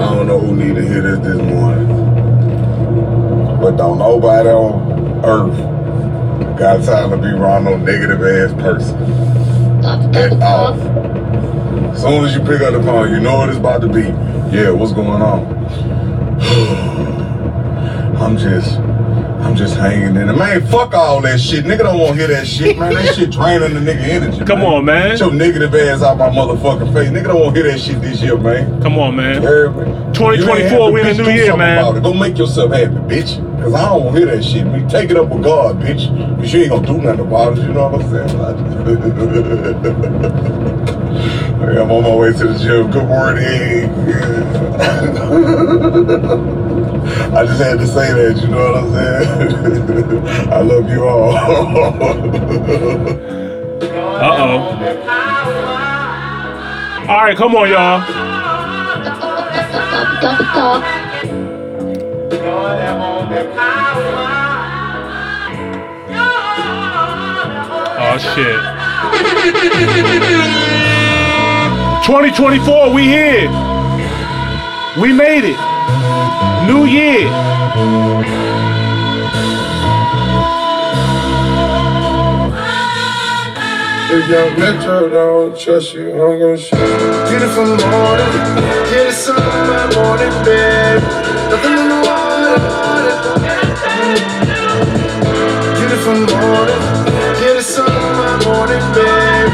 I don't know who need to hear this this morning. But don't nobody on earth got time to be around no negative ass person. At all. As soon as you pick up the phone, you know what it's about to be. Yeah, what's going on? I'm just, I'm just hanging in there. Man, fuck all that shit. Nigga don't want to hear that shit, man. That shit draining the nigga energy. Come on, man. Get your negative ass out my motherfucking face. Nigga don't want to hear that shit this year, man. Come on, man. You 2024, You ain't happy, we in the new year, man. it. Go make yourself happy, bitch. Cause I don't want to hear that shit. Me, take it up with God, bitch. Cause you ain't gonna do nothing about it. You know what I'm saying? I'm on my way to the gym. Good morning. I just had to say that. You know what I'm saying? I love you all. Uh oh. All right, come on, y'all. Oh shit. 2024, we here. We made it. New year. If young Metro don't trust you, I'm gonna shoot you. Beautiful morning, get the sun my morning bed. Nothing in the water. Beautiful morning, get the sun my morning bed.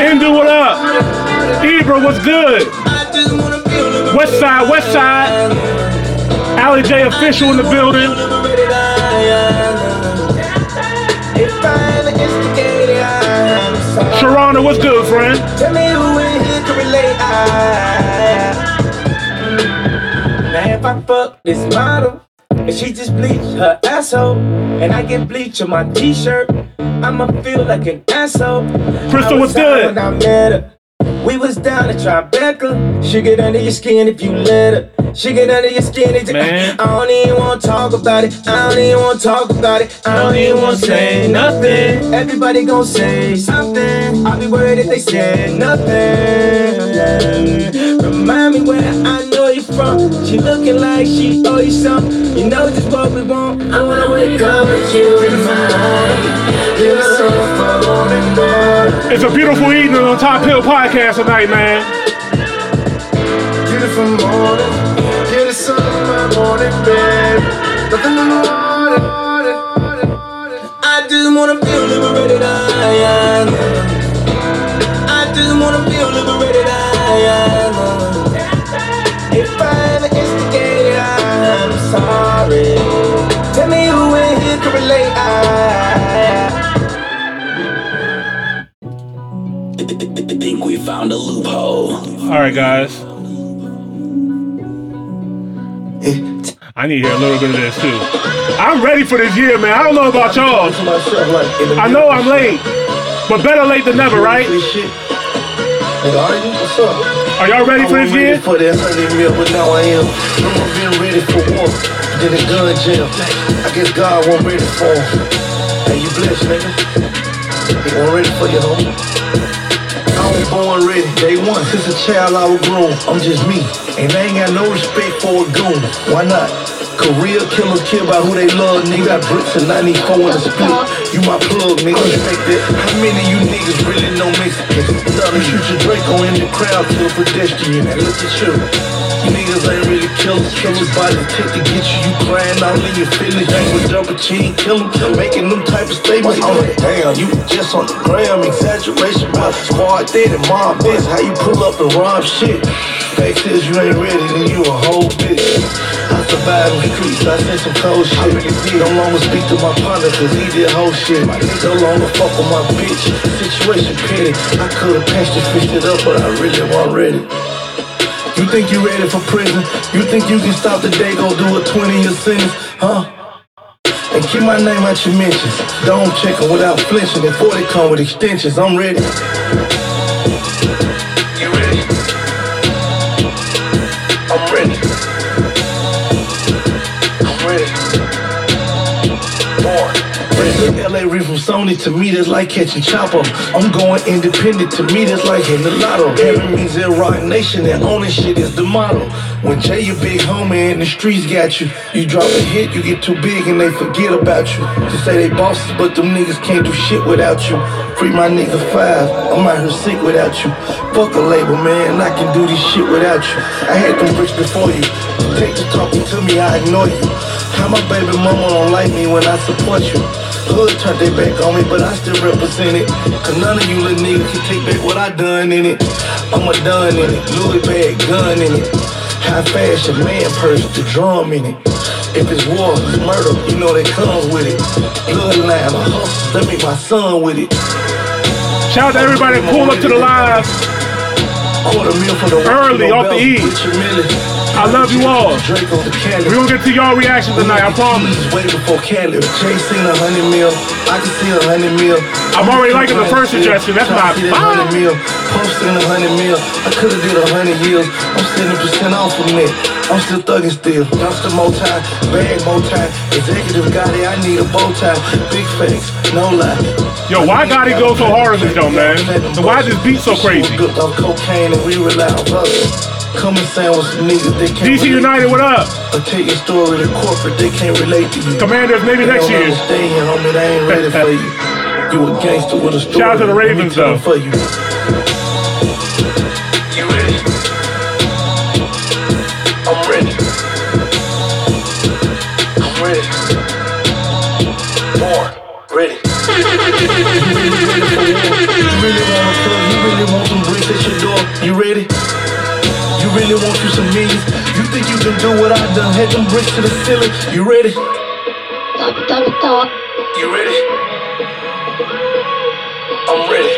Indu, what up? Ibra, what's good? West side, west side. Allie J official in the building. Sharona, what's good, friend? Tell me who in here can relate. Now if I fuck this model and she just bleach her asshole and I get bleach on my t-shirt, I'ma feel like an asshole. Crystal, what's good? When I met her. We was down at Tribeca. She get under your skin if you let her. She get under your skin. It's, Man. I don't even want to talk about it. I don't even want to talk about it. I don't even want to say nothing. Everybody gon' say something. I'll be worried if they say nothing. Remind me where I know from. She looking like she owe you something. You know just what we want. I wanna wake up with you in the morning. Give us some for morning. It's a beautiful evening on Top Hill Podcast tonight, man. Beautiful morning, get the sun in my morning bed. Nothing in the water. I just wanna feel liberated. I am. Think we found a loophole. All right, guys. I need to hear a little bit of this too. I'm ready for this year, man. I don't know about y'all. I know I'm late, but better late than never, right? Shit. Nigga, are you? What's up? Are y'all ready for I this was ready year? I then the gun jam. I guess God wasn't ready for him. Hey, you blessed, nigga. He wasn't ready for you, homie. I was born ready, day one. Since a child I was grown. I'm just me. And I ain't got no respect for a goon. Why not? Career killers kill by who they love, nigga. Got bricks and 94 in the split. You my plug, nigga. Respect that. How many of you niggas really know Mexicans? None shoot your Draco in the crowd to a pedestrian. And look at you. You niggas ain't really killers. Kill your body tick to get you. You crying all in your feelings. You ain't with double chin, kill them. Making them type of statements. Oh, damn, you just on the gram. Exaggeration about squad dead and mob this. How you pull up and rob shit. Fact is, you ain't ready, then you a whole bitch. I survived the streets, I seen some cold shit. I really did. No longer speak to my partner, cause he did whole shit. No longer fuck with my bitch. Situation petty. I could've patched it, fixed it up, but I really wasn't ready. You think you ready for prison? You think you can stop the day, go do a 20 year sentence? Huh? And keep my name out your mentions. Don't check 'em without flinching. And 40 come with extensions. I'm ready. From Sony to me, that's like catching Chopper. I'm going independent to me, that's like hitting the lotto. Heaven means in Roc Nation and owning shit is the motto. When Jay, your big homie, and the streets got you, you drop a hit, you get too big and they forget about you. They say they bosses, but them niggas can't do shit without you. Free my nigga five, I'm out here sick without you. Fuck a label, man, I can do this shit without you. I had them bricks before you. Take to talking to me, I ignore you. How my baby mama don't like me when I support you. Hood turned their back on me, but I still represent it. Cause none of you little niggas can take back what I done in it. I'm a done in it, Louis bag gun in it. High fashion man purse, the drum in it. If it's war, it's murder, you know that comes with it. Bloodline, a hustle, let me my son with it. Shout out to everybody that pulled up to the live. Quarter meal for the Early, off the E. I love you all. We gonna get to y'all reaction tonight, I promise. Way before Cali, chasing a hundred mil. I can see a hundred mil. I'm already liking the first suggestion. That's my mil. Posting a hundred mil. I could've did a hundred years. I'm seventy percent off from it. I'm still thugging still. Dumpster more time, bag more time. Executive it. I need a bow tie. Big facts, no lie. Yo, why got Gotti go so hard on this though, man? So why this beat so crazy? Good off cocaine and we rely on. Come and sound with some niggas they can't DC United, what up? I'll tell your story to corporate, they can't relate to you. Commanders, maybe next year. Stay here, homie, they ain't ready for you. You a gangster with a story. Shout out to the Ravens, though. For you. You ready? I'm ready. I'm ready. Born. Ready. you really wanna plug? You really want some bricks at your door? You ready? Really want you some millions. You think you can do what I done? Head them bricks to the ceiling. You ready? You ready? I'm ready.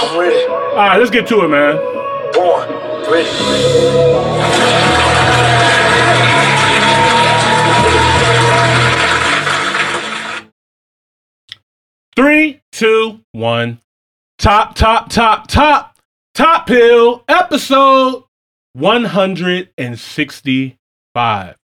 I'm ready. All right, let's get to it, man. Born. Ready. Three, two, one. Top, top, top, top. Top Hill, episode 165.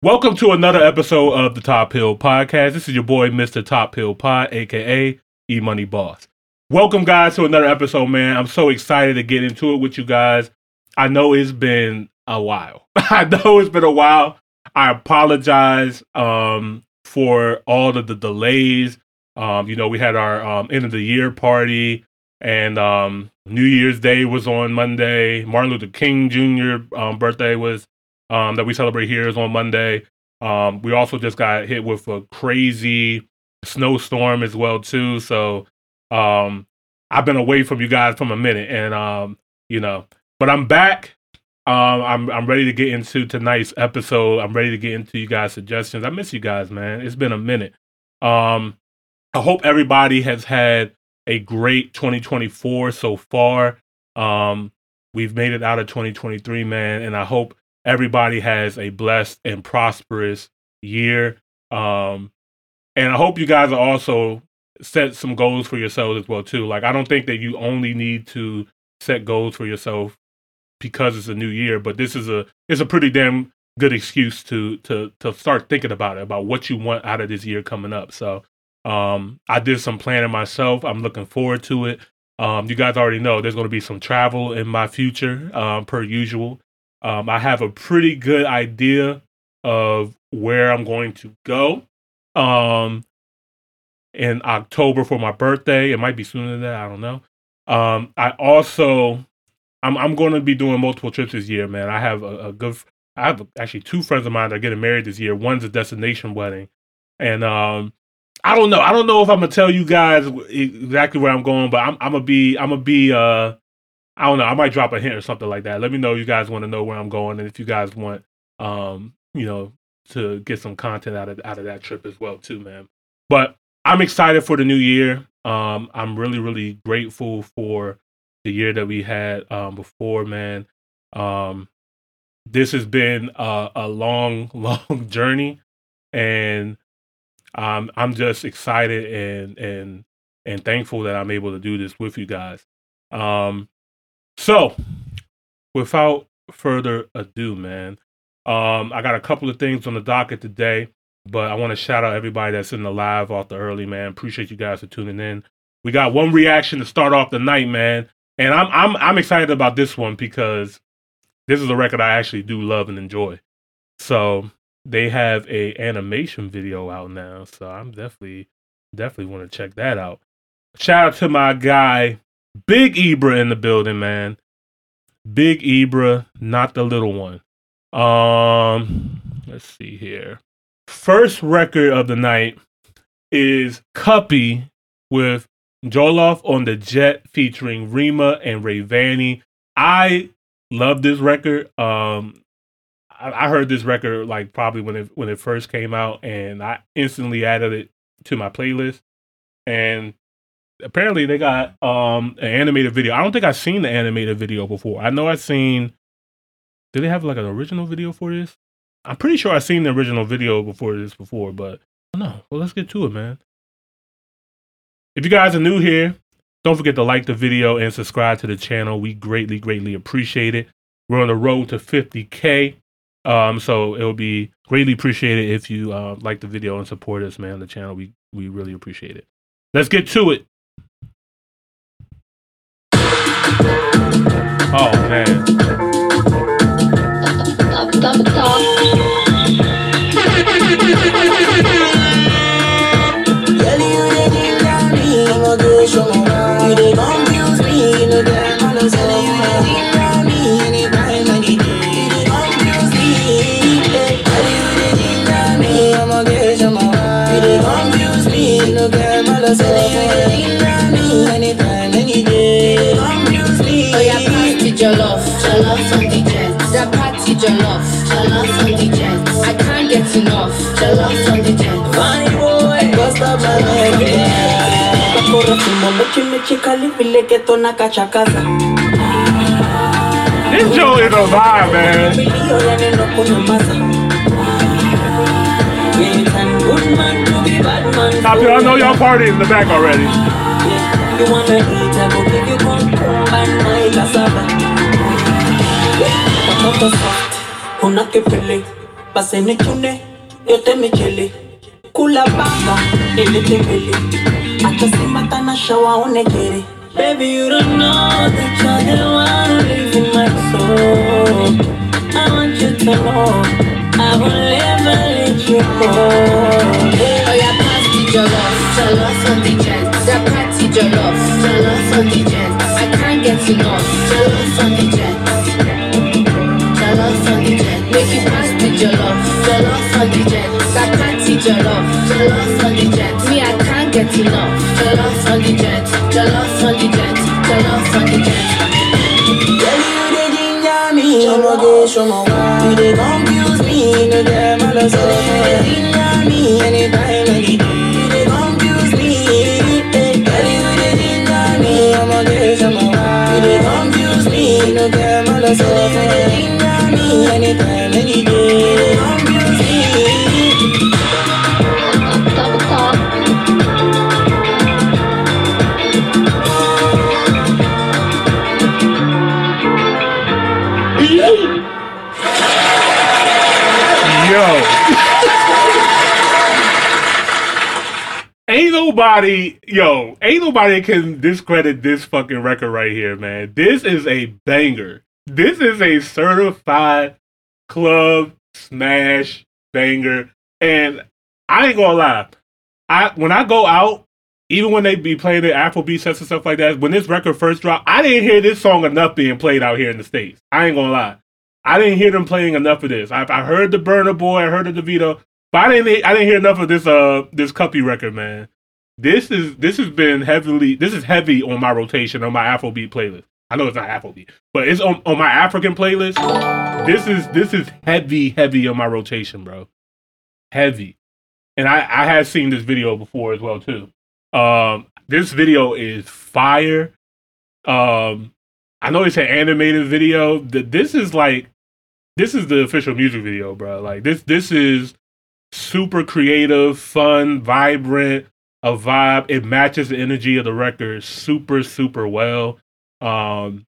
Welcome to another episode of the Top Hill Podcast. This is your boy, Mr. Top Hill Pod, aka E Money Boss. Welcome, guys, to another episode, man. I'm so excited to get into it with you guys. I know it's been a while. I know it's been a while. I apologize um, for all of the delays. Um, you know, we had our um, end of the year party and um, New Year's Day was on Monday. Martin Luther King Jr. Um, birthday was um, that we celebrate here is on Monday. Um, we also just got hit with a crazy snowstorm as well too. So um, I've been away from you guys from a minute, and um, you know, but I'm back. Um, I'm I'm ready to get into tonight's episode. I'm ready to get into you guys' suggestions. I miss you guys, man. It's been a minute. Um, I hope everybody has had a great 2024 so far. Um, we've made it out of 2023, man, and I hope everybody has a blessed and prosperous year. Um, and I hope you guys are also set some goals for yourselves as well too. Like I don't think that you only need to set goals for yourself because it's a new year, but this is a it's a pretty damn good excuse to to to start thinking about it about what you want out of this year coming up. So um, I did some planning myself. I'm looking forward to it. Um, you guys already know there's going to be some travel in my future, um, per usual. Um, I have a pretty good idea of where I'm going to go um, in October for my birthday. It might be sooner than that. I don't know. Um, I also, I'm, I'm going to be doing multiple trips this year, man. I have a, a good, I have actually two friends of mine that are getting married this year. One's a destination wedding, and um, I don't know. I don't know if I'm gonna tell you guys exactly where I'm going, but I'm, I'm gonna be. I'm gonna be. Uh, I don't know. I might drop a hint or something like that. Let me know. You guys want to know where I'm going, and if you guys want, um, you know, to get some content out of out of that trip as well, too, man. But I'm excited for the new year. Um, I'm really, really grateful for the year that we had um, before, man. Um, this has been a, a long, long journey, and um, I'm just excited and and and thankful that I'm able to do this with you guys. Um, so, without further ado, man, um, I got a couple of things on the docket today. But I want to shout out everybody that's in the live off the early, man. Appreciate you guys for tuning in. We got one reaction to start off the night, man. And I'm I'm I'm excited about this one because this is a record I actually do love and enjoy. So they have a animation video out now. So I'm definitely definitely want to check that out. Shout out to my guy, Big Ibra in the building, man. Big Ibra, not the little one. Um, let's see here. First record of the night is Cuppy with Jollof on the Jet featuring Rema and Rayvanny. I love this record. Um, I, I heard this record like probably when it when it first came out, and I instantly added it to my playlist. And apparently, they got um an animated video. I don't think I've seen the animated video before. I know I've seen. Did they have like an original video for this? I'm pretty sure I've seen the original video before this before, but no. Well, let's get to it, man. If you guys are new here, don't forget to like the video and subscribe to the channel. We greatly, greatly appreciate it. We're on the road to 50K. Um, so it'll be greatly appreciated if you uh, like the video and support us, man, the channel. We we really appreciate it. Let's get to it. Oh man. The. This is a vibe, man. Milio ya neno kunyamaza. Yeah, it's a good man to be bad man. Top I know y'all party in the back already. You wanna eat, I go give you and my cassava. Yote michele. Kula baba, nilete mbele. Acha simata na shawa onekere. Baby, you don't know that you're the one in my soul. I want you to know I will never let you go. Oh yeah, party jollof, jollof on the jet. Nobody can discredit this fucking record right here, man. This is a banger. This is a certified club smash banger. And I ain't gonna lie. I when I go out, even when they be playing the Afrobeat sets and stuff like that, when this record first dropped, I didn't hear this song enough being played out here in the States. I ain't gonna lie. I didn't hear them playing enough of this. I, I heard the Burna Boy, I heard the Davido, but I didn't. I didn't hear enough of this. Uh, this Cuppy record, man. This is this has been heavily. This is heavy on my rotation on my Afrobeat playlist. I know it's not Afrobeat, but it's on, on my African playlist. This is this is heavy, heavy on my rotation, bro. Heavy, and I I have seen this video before as well too. Um, this video is fire. Um, I know it's an animated video. Th- This is like this is the official music video, bro. Like this this is super creative, fun, vibrant, a vibe. It matches the energy of the record super super well. Um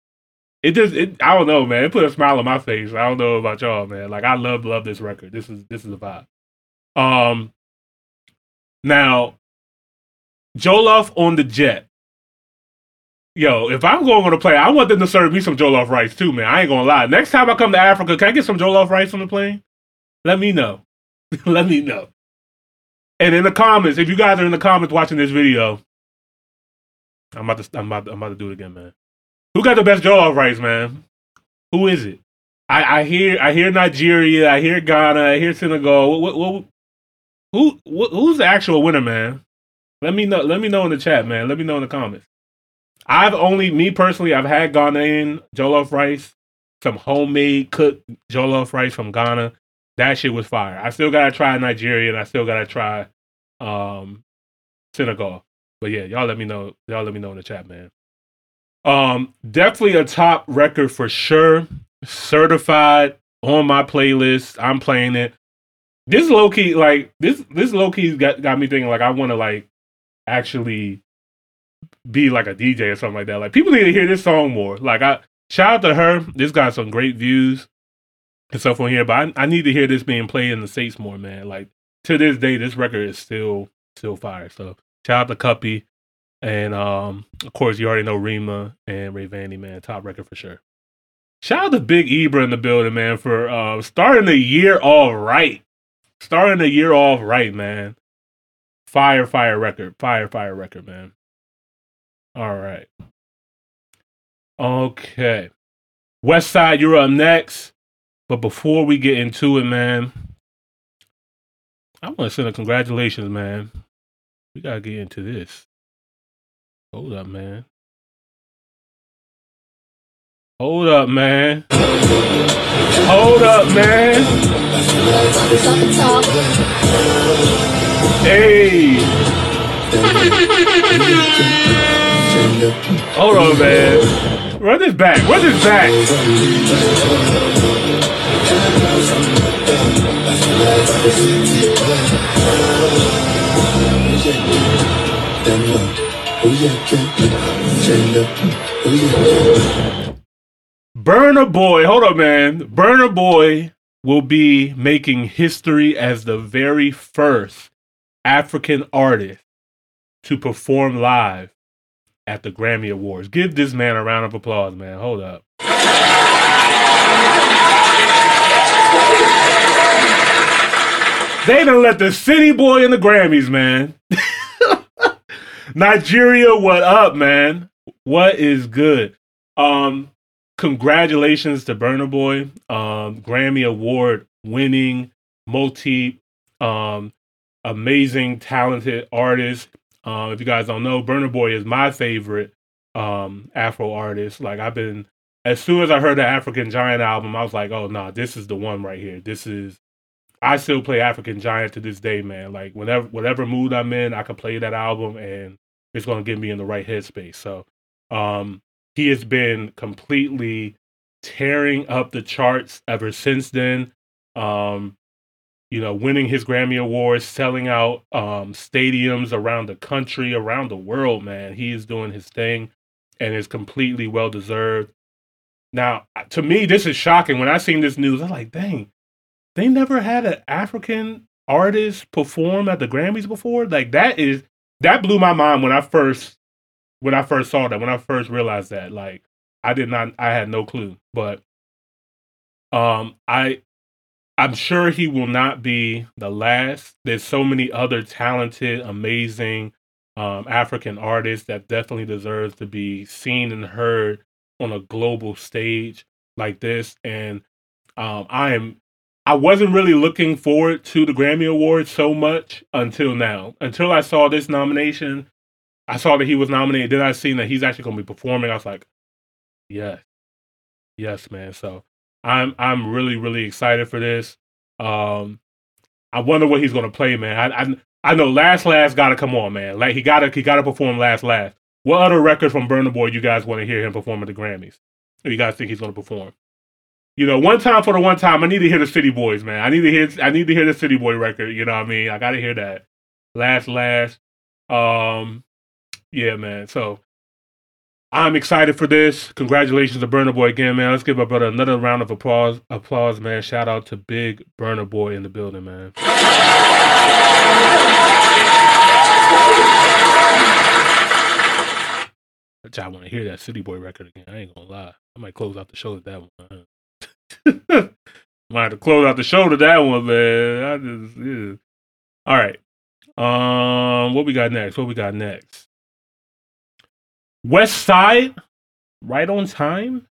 it just it I don't know, man. It put a smile on my face. I don't know about y'all, man. Like I love love this record. This is this is a vibe. Um, now, Jollof on the jet. Yo, if I'm going on a plane, I want them to serve me some Jollof rice too, man. I ain't gonna lie. Next time I come to Africa, can I get some Jollof rice on the plane? Let me know. Let me know. And in the comments, if you guys are in the comments watching this video, I'm about to I'm about, I'm about to do it again, man. Who got the best Jollof rice, man? Who is it? I, I hear I hear Nigeria, I hear Ghana, I hear Senegal. What, what, what who who's the actual winner, man? Let me know. Let me know in the chat, man. Let me know in the comments. I've only me personally, I've had Ghanaian jollof rice, some homemade cooked jollof rice from Ghana. That shit was fire. I still gotta try Nigeria, and I still gotta try um, Senegal. But yeah, y'all let me know. Y'all let me know in the chat, man. Um, definitely a top record for sure. Certified on my playlist. I'm playing it. This low key, like this, this low key got got me thinking. Like I want to like actually be like a DJ or something like that. Like people need to hear this song more. Like I shout out to her. This got some great views and stuff on here, but I, I need to hear this being played in the states more, man. Like to this day, this record is still still fire. So shout out to Cuppy. And um, of course, you already know Rema and Rayvanny, man. Top record for sure. Shout out to Big Ibra in the building, man, for uh, starting the year all right. Starting the year off right, man. Fire, fire record. Fire, fire record, man. All right. Okay. West Side, you're up next. But before we get into it, man, I want to send a congratulations, man. We got to get into this. Hold up, man. Hold up, man. Hold up, man. Hey. Hold on, man. Run this back. Run this back. Burna Boy, hold up, man. Burna Boy will be making history as the very first African artist to perform live at the Grammy Awards. Give this man a round of applause, man. Hold up. They done let the city boy in the Grammys, man. Nigeria, what up, man? What is good? Um, congratulations to Burna Boy, um, Grammy Award winning, multi, um, amazing, talented artist. Um, if you guys don't know, Burna Boy is my favorite um Afro artist. Like I've been, as soon as I heard the African Giant album, I was like, oh no, nah, this is the one right here. This is. I still play African Giant to this day, man. Like whenever, whatever mood I'm in, I can play that album, and it's going to get me in the right headspace. So, um, he has been completely tearing up the charts ever since then. Um, you know, winning his Grammy Awards, selling out um, stadiums around the country, around the world, man. He is doing his thing and is completely well deserved. Now, to me, this is shocking. When I seen this news, I'm like, dang, they never had an African artist perform at the Grammys before. Like that is that blew my mind when I first when I first saw that, when I first realized that. Like I did not I had no clue. But um I I'm sure he will not be the last. There's so many other talented, amazing um, African artists that definitely deserves to be seen and heard on a global stage like this. And um, I am I wasn't really looking forward to the Grammy Awards so much until now. Until I saw this nomination, I saw that he was nominated. Then I seen that he's actually going to be performing. I was like, yes, yes, man. So I'm I'm really really excited for this. Um, I wonder what he's going to play, man. I, I I know Last Last got to come on, man. Like he got to he got to perform Last Last. What other record from Burna Boy you guys want to hear him perform at the Grammys? Or you guys think he's going to perform? You know, one time for the one time, I need to hear the City Boys, man. I need to hear I need to hear the City Boy record. You know what I mean? I got to hear that. Last Last. Um, yeah, man. So I'm excited for this. Congratulations to Burna Boy again, man. Let's give our brother another round of applause. Applause, man. Shout out to Big Burna Boy in the building, man. I want to hear that City Boy record again. I ain't gonna lie. I might close out the show with that one. might have to close out the show to that one, man. I just, yeah. All right. Um, what we got next? What we got next? West Side, right on time.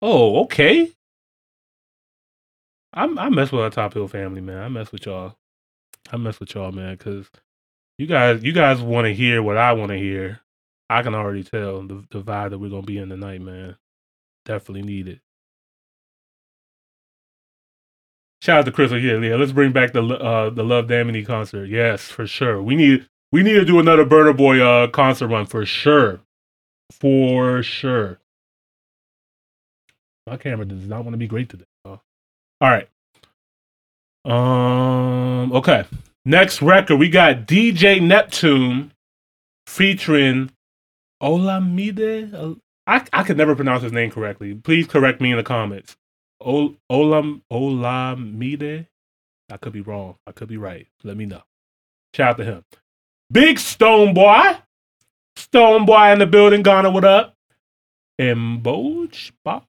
Oh, okay. I'm I mess with our Top Hill family, man. I mess with y'all. I mess with y'all, man, because you guys you guys want to hear what I want to hear. I can already tell the the vibe that we're gonna be in tonight, man. Definitely need it. Shout out to Crystal. Yeah, yeah. Let's bring back the uh the Love Damini concert. Yes, for sure. We need we need to do another Burna Boy uh concert run for sure. For sure. My camera does not want to be great today. All right. Um. Okay. Next record, we got DJ Neptune featuring Olamide. I I could never pronounce his name correctly. Please correct me in the comments. Ol Olam Olamide. I could be wrong. I could be right. Let me know. Shout out to him. Big Stonebwoy. Stone Boy in the building. Ghana, what up? And? Boj? All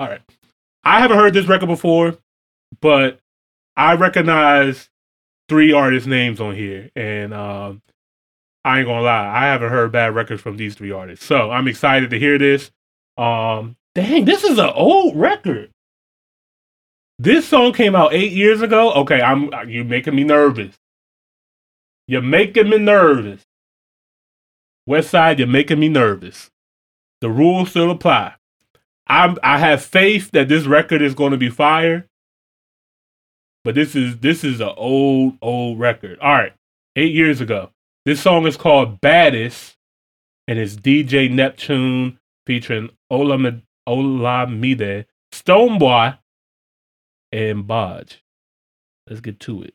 right. I haven't heard this record before, but I recognize three artist names on here. And um, I ain't gonna lie, I haven't heard bad records from these three artists. So I'm excited to hear this. Um, dang, this is an old record. This song came out eight years ago. Okay, I'm you're making me nervous. You're making me nervous. West Side, you're making me nervous. The rules still apply. I'm I have faith that this record is going to be fire. But this is this is an old old record. All right, eight years ago. This song is called Baddest, and it's DJ Neptune featuring Olamide, Olamide Stonebwoy, and Boj. Let's get to it.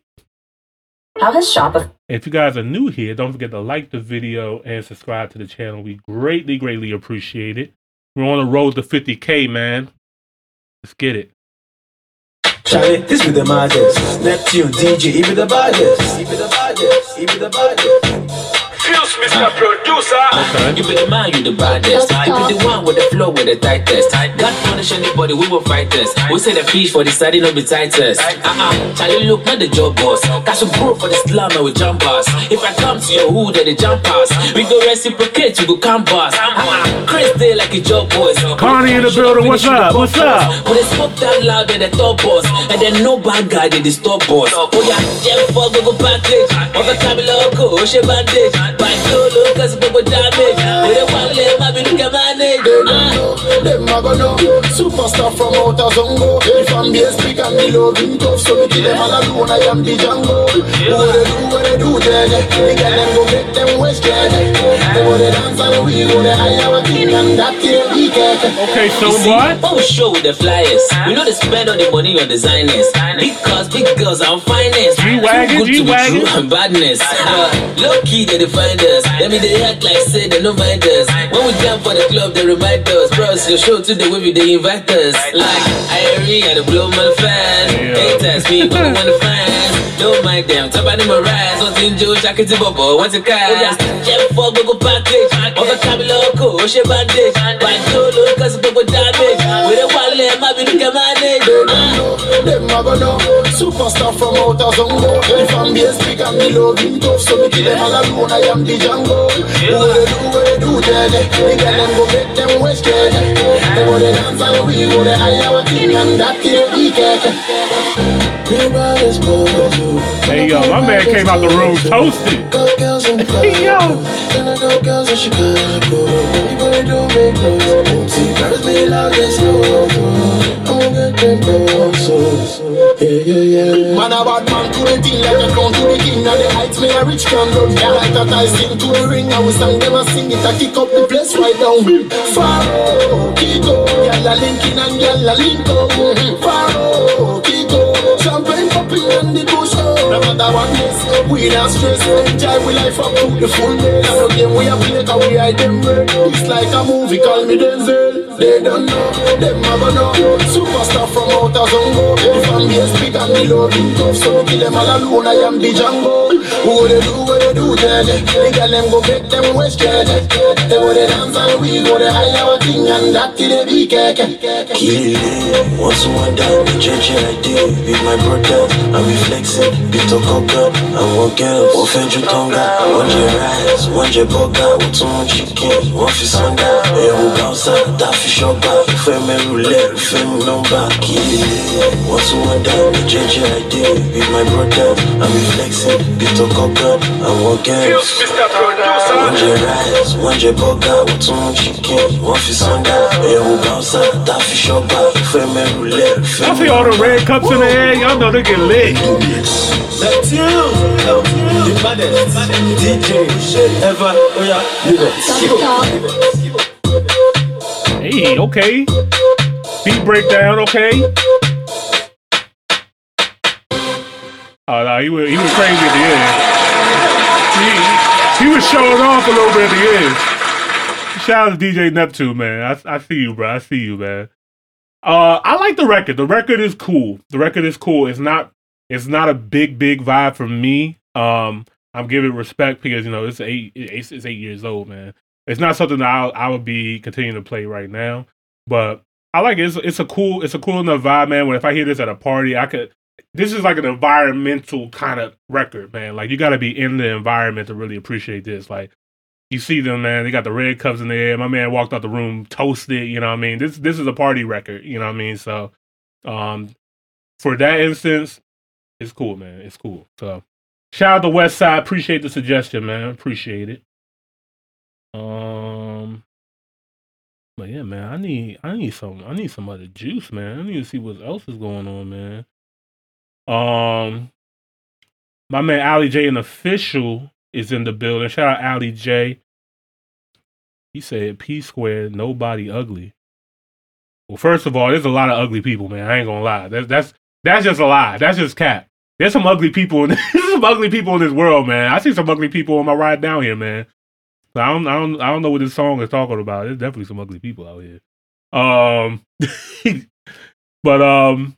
How has Shopify? If you guys are new here, don't forget to like the video and subscribe to the channel. We greatly, greatly appreciate it. We're on the road to 50k, man. Let's get it. Charlie, this be the maddest. Neptune, DJ, he be the baddest. He be the baddest. He be the baddest. Fuse, Mr. Producer. Okay. You be the man, you the baddest. You be the one with the flow with the tightest. God punish anybody, we will fight this. We say the fish for the study, no be tightest. Uh-uh, Charlie look, not the job boss. Cash a bro for the slam, now we jump us. If I come to your hood, then they jump us. We go reciprocate, we go canvas. Uh-uh, Chris day like a job boys. Connie in the building, what's up? What's up? When they smoke that loud, then they top boss. And then no bad guy, they disturb boss. Oh yeah, yeah, fuck, go go package. Over time, loco, she bandage. By solo, cause damage. We don't want them, I be look at manage. Ah. Them a go know Superstar from outer Zongo If I'm the and love him tough So me kill them all alone I am the Django What they do, what they do then The girl them go make them waste get They go they dance and we go they high our king And that we get Okay, You see, we show with the flyers, we know they spend all the money on designers. Big cars, big girls, and finest. G-Wagon, Too good to be G-Wagon. true and badness. Uh, but low key, they define us. Let me they act like say they no mind us. When we jump for the club, they remind us. Bros, your show to the way they invite us. Like, I agree, I blow my fan. Haters, me, but want the fans. Don't mind them, top of them rise. What's in Joe, Jacket, Bobo, what's a car? Jeff, fuck, go package. Over time, loco, she bandage. Bad solo, cause people damage. We don't want them, I be looking manage. Them a go know Superstar from outer Zongo If I'm the speak and the love him tough. So me kill them all alone I am the Django What they do, what they do then The girl them go make them waste get They go they dance and we go they high our king And that here we get Hey, yo, my man came out the room toasted. Hey, yo. Man a bad man to the thing like a crown to the king Now the heights me a rich can run Yeah, like a Tyson to a ring I will sing them a sing it I kick up the place right down Faro, Kiko Gyal a linking and gyal a link up Faro, Kiko Champagne popping on the bush. Never out of one place. We not stress, enjoy we life up to the full day. Now the game we a play, cause we hide them. It's like a movie, call me Denzel. They don't know, them never know. Superstar from outer Zongo. The fan base big and the love big tough, so kill them all alone. I am the Django. Who they do, what they do, it. The girl them go break them west straight. They go they dance and we go they high our thing and that till they be keke. Kill it, once one down, the JJ I did with my brother. And we flexing, beat a cocker, and one girl, one fedro tonga, one J rice, one J burger, one two chicken, one fish sundown. Et on bounce out, that fish up back. Fais mes roulettes, fais mes number. Kill it, once one down, the JJ I did with my brother. And we flexing, beat a cocker, and one girl. One J rice, one J burger, one two one chicken, one fish sundown. Et on bounce out, that fish up back. Fais mes roulettes, fais I see all the red cups in the air. Y'all know they get lit. That's you. The baddest DJ ever. Oh yeah, you know. Hey, okay. Beat breakdown, okay. Oh no, he was he was crazy at the end. He, he was showing off a little bit at the end. Shout out to DJ Neptune, man. I, I see you, bro. I see you, man. Uh, I like the record. The record is cool. The record is cool. It's not it's not a big big vibe for me. Um, I'm giving respect because you know it's eight it's, it's eight years old, man. It's not something that I I would be continuing to play right now, but I like it. It's, it's a cool it's a cool enough vibe, man. When if I hear this at a party, I could. This is like an environmental kind of record, man. Like you got to be in the environment to really appreciate this. Like you see them, man. They got the red cups in the air. My man walked out the room toasted. You know what I mean? This this is a party record. You know what I mean? So, um, for that instance, it's cool, man. It's cool. So, shout out to West Side. Appreciate the suggestion, man. Appreciate it. Um, but yeah, man. I need I need some I need some other juice, man. I need to see what else is going on, man. Um, my man Ali J, an official, is in the building. Shout out Ali J. He said P squared, nobody ugly. Well, first of all, there's a lot of ugly people, man. I ain't gonna lie. That's that's that's just a lie. That's just cap. There's some ugly people in there's some ugly people in this world, man. I see some ugly people on my ride down here, man. I don't I don't I don't know what this song is talking about. There's definitely some ugly people out here. Um but um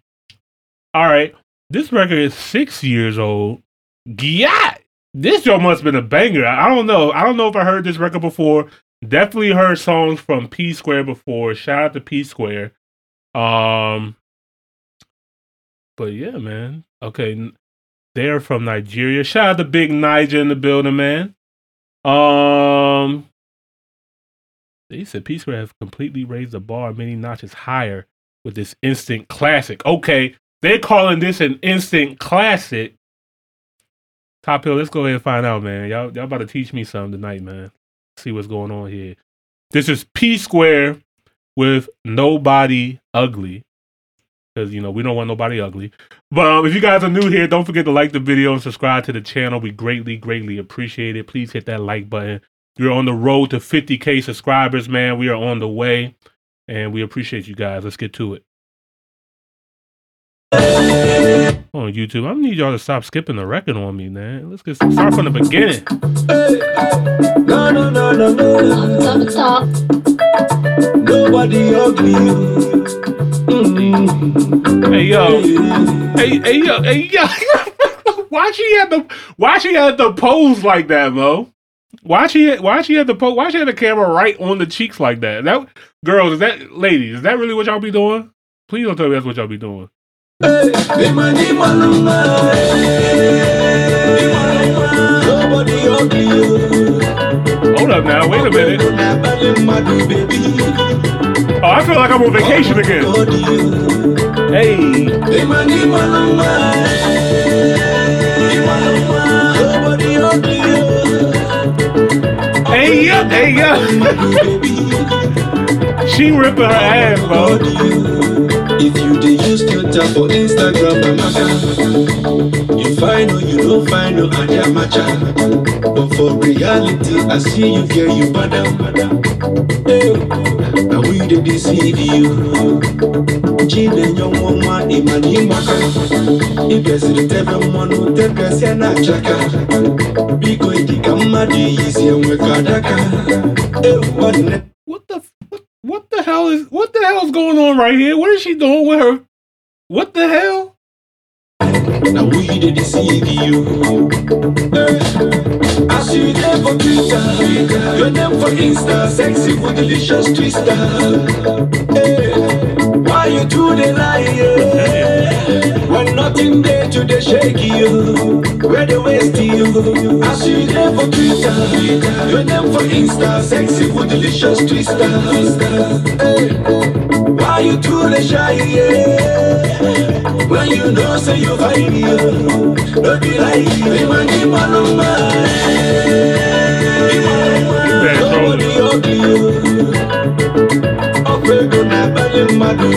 all right. This record is six years old. Yeah. This joint must have been a banger. I don't know. I don't know if I heard this record before. Definitely heard songs from P Square before. Shout out to P Square. Um, but yeah, man. Okay, they're from Nigeria. Shout out to Big Niger in the building, man. Um, they said P Square have completely raised the bar many notches higher with this instant classic. Okay, they're calling this an instant classic. Top Hill, let's go ahead and find out, man. Y'all, y'all about to teach me something tonight, man. See what's going on here. This is P Square with Nobody Ugly. Because, you know, we don't want nobody ugly. But um, if you guys are new here, don't forget to like the video and subscribe to the channel. We greatly, greatly appreciate it. Please hit that like button. We're on the road to 50K subscribers, man. We are on the way. And we appreciate you guys. Let's get to it. On YouTube, I need y'all to stop skipping the record on me, man. Let's get start from the beginning. No, no, no, no, no. Top, top. Nobody ugly. Hey yo, hey hey yo, hey yo. why she had the why she had the pose like that, Mo? Why she why she had the pose? Why she had the camera right on the cheeks like that? That girls, is that ladies? Is that really what y'all be doing? Please don't tell me that's what y'all be doing. Hold up now, wait a minute. Oh, I feel like I'm on vacation again. Hey, hey yo, hey yo. she ripping her ass, bro. If you dey Twitter for Instagram, mama, you find you don't find no idea matcha. But for reality, I see you you. Now we dey deceive you. Nyongo nwa imani maka. Ibeziri tebe mmanụ tebesi a na-achaka. Biko ịdị ka mmadụ yizi enwe ka adaka. Eh, nwanne. What the what the hell is what the hell is going on right here? What is she doing with her? What the hell? Now we dey deceive you. As you there for Twitter, your name for Insta, sexy with delicious twister. Hey, why you do the lie? When nothing there to the shake you, where the waste you. As you there for Twitter, your name for Insta, sexy with delicious twister. Hey, why you the shy? Yeah? When you know say you find you, don't be like you man, oh man. Nobody ugly you. Ọ̀pẹ go na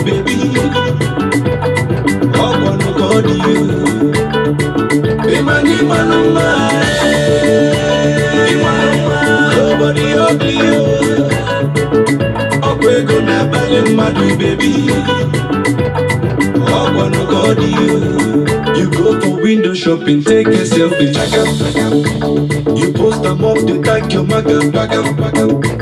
baby. You. Go window shopping, take a selfie, check out. You post them up, your.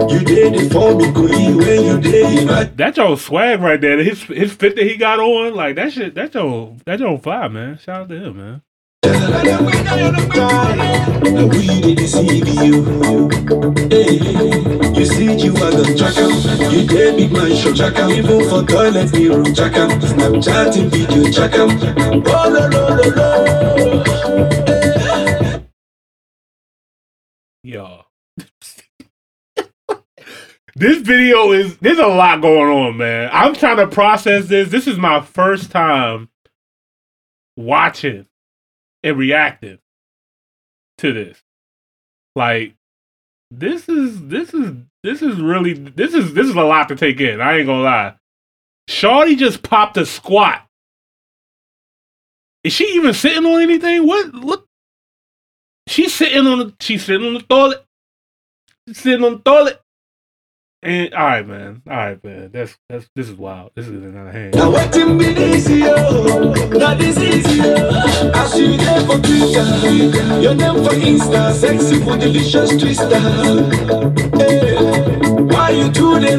You did it for me, go when you did it. That your swag right there. His his fit that he got on, like that shit. That your that your fire, man. Shout out to him, man. Even for toilet video. Oh no no no no. Yo. this video is there's a lot going on, man. I'm trying to process this. This is my first time watching and reacting to this. Like this is this is this is really this is this is a lot to take in. I ain't gonna lie. Shawty just popped a squat. Is she even sitting on anything? What look She's sitting on the she's sitting on the toilet. She's sitting on the toilet. And all right, man. All right, man. That's that's this is wild. This is our hand. Now what be easy, oh, not this easy, oh. As you there for Twitter, your name for Insta, sexy for delicious twister. Hey, why you do the?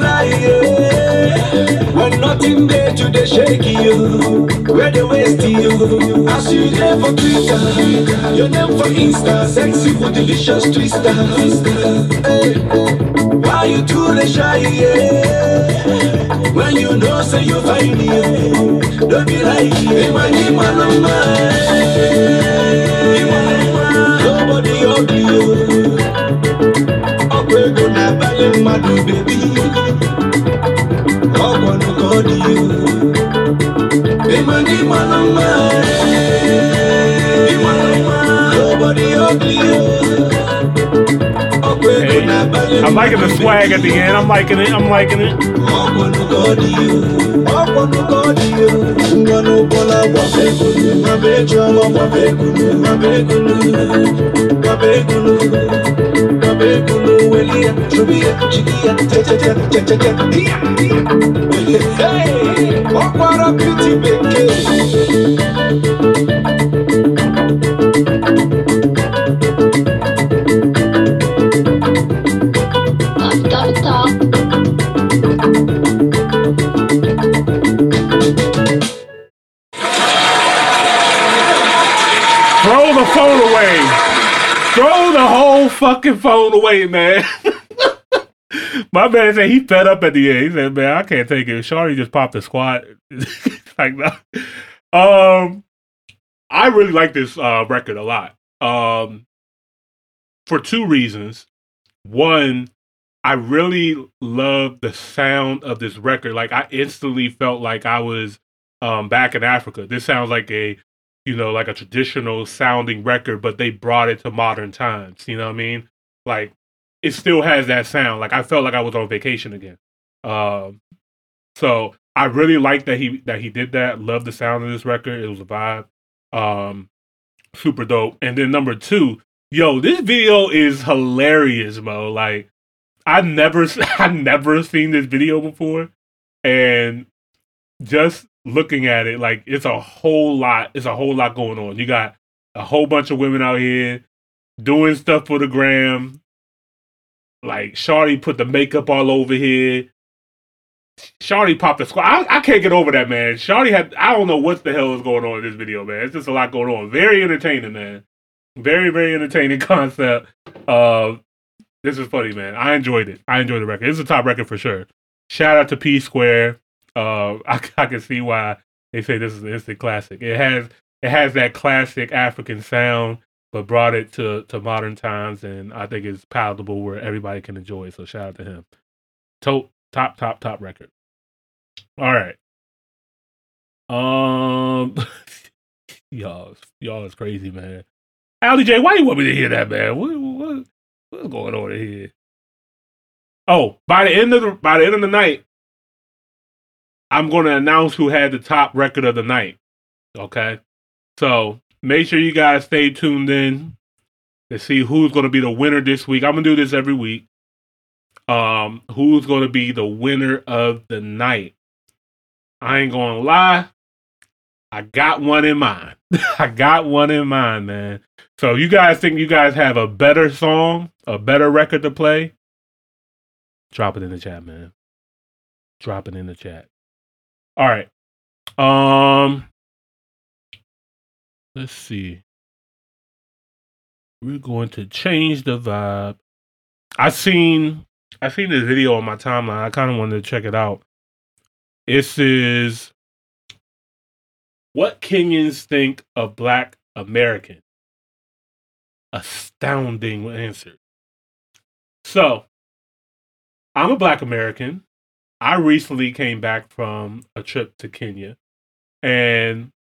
Nothing there to the shake you, where the waste you. As you there for Twitter, your name for Insta, sexy for delicious twister. Hey, why you do the shy, yeah? When you know say you find you, don't be like hey. You man, oh, man. Nobody ugly you. Ọ̀pẹ go na balẹ̀ mmadụ baby. Man, oh, man. Nobody ugly oh. I'm liking the swag at the end. I'm liking it. I'm liking it. ọgbọnụ ka ọ dị you. Phone away. Throw the whole fucking phone away, man. My man said he fed up at the end. He said, "Man, I can't take it." Shari just popped a squat. like, no. um, I really like this uh, record a lot. Um, for two reasons. One, I really love the sound of this record. Like, I instantly felt like I was um, back in Africa. This sounds like a you know, like a traditional sounding record, but they brought it to modern times. You know what I mean? Like it still has that sound. Like I felt like I was on vacation again. Um, so I really like that he that he did that. Love the sound of this record. It was a vibe. Um, super dope. And then number two, yo, this video is hilarious, Mo. Like I never I never seen this video before, and just looking at it, like it's a whole lot. It's a whole lot going on. You got a whole bunch of women out here doing stuff for the gram. Like Shawty put the makeup all over here. Shawty popped the squat. I, I can't get over that, man. Shawty had I don't know what the hell is going on in this video, man. It's just a lot going on. Very entertaining, man. Very, very entertaining concept. Uh this is funny, man. I enjoyed it. I enjoyed the record. It's a top record for sure. Shout out to P Square. Uh I, I can see why they say this is an instant classic. It has it has that classic African sound, but brought it to to modern times, and I think it's palatable where everybody can enjoy it. So shout out to him. Top top, top, top record. All right. Um, y'all, y'all is crazy, man. Ali J, why you want me to hear that, man? What, what, what's going on here? Oh, by the end of the by the end of the night, I'm going to announce who had the top record of the night. Okay, so make sure you guys stay tuned in to see who's going to be the winner this week. I'm gonna do this every week. Um, who's going to be the winner of the night? I ain't going to lie. I got one in mind. I got one in mind, man. So you guys think you guys have a better song, a better record to play? Drop it in the chat, man. Drop it in the chat. All right. Um let's see. We're going to change the vibe. I seen I seen this video on my timeline. I kind of wanted to check it out. This is what Kenyans think of Black American. Astounding answer. So, I'm a Black American. I recently came back from a trip to Kenya, and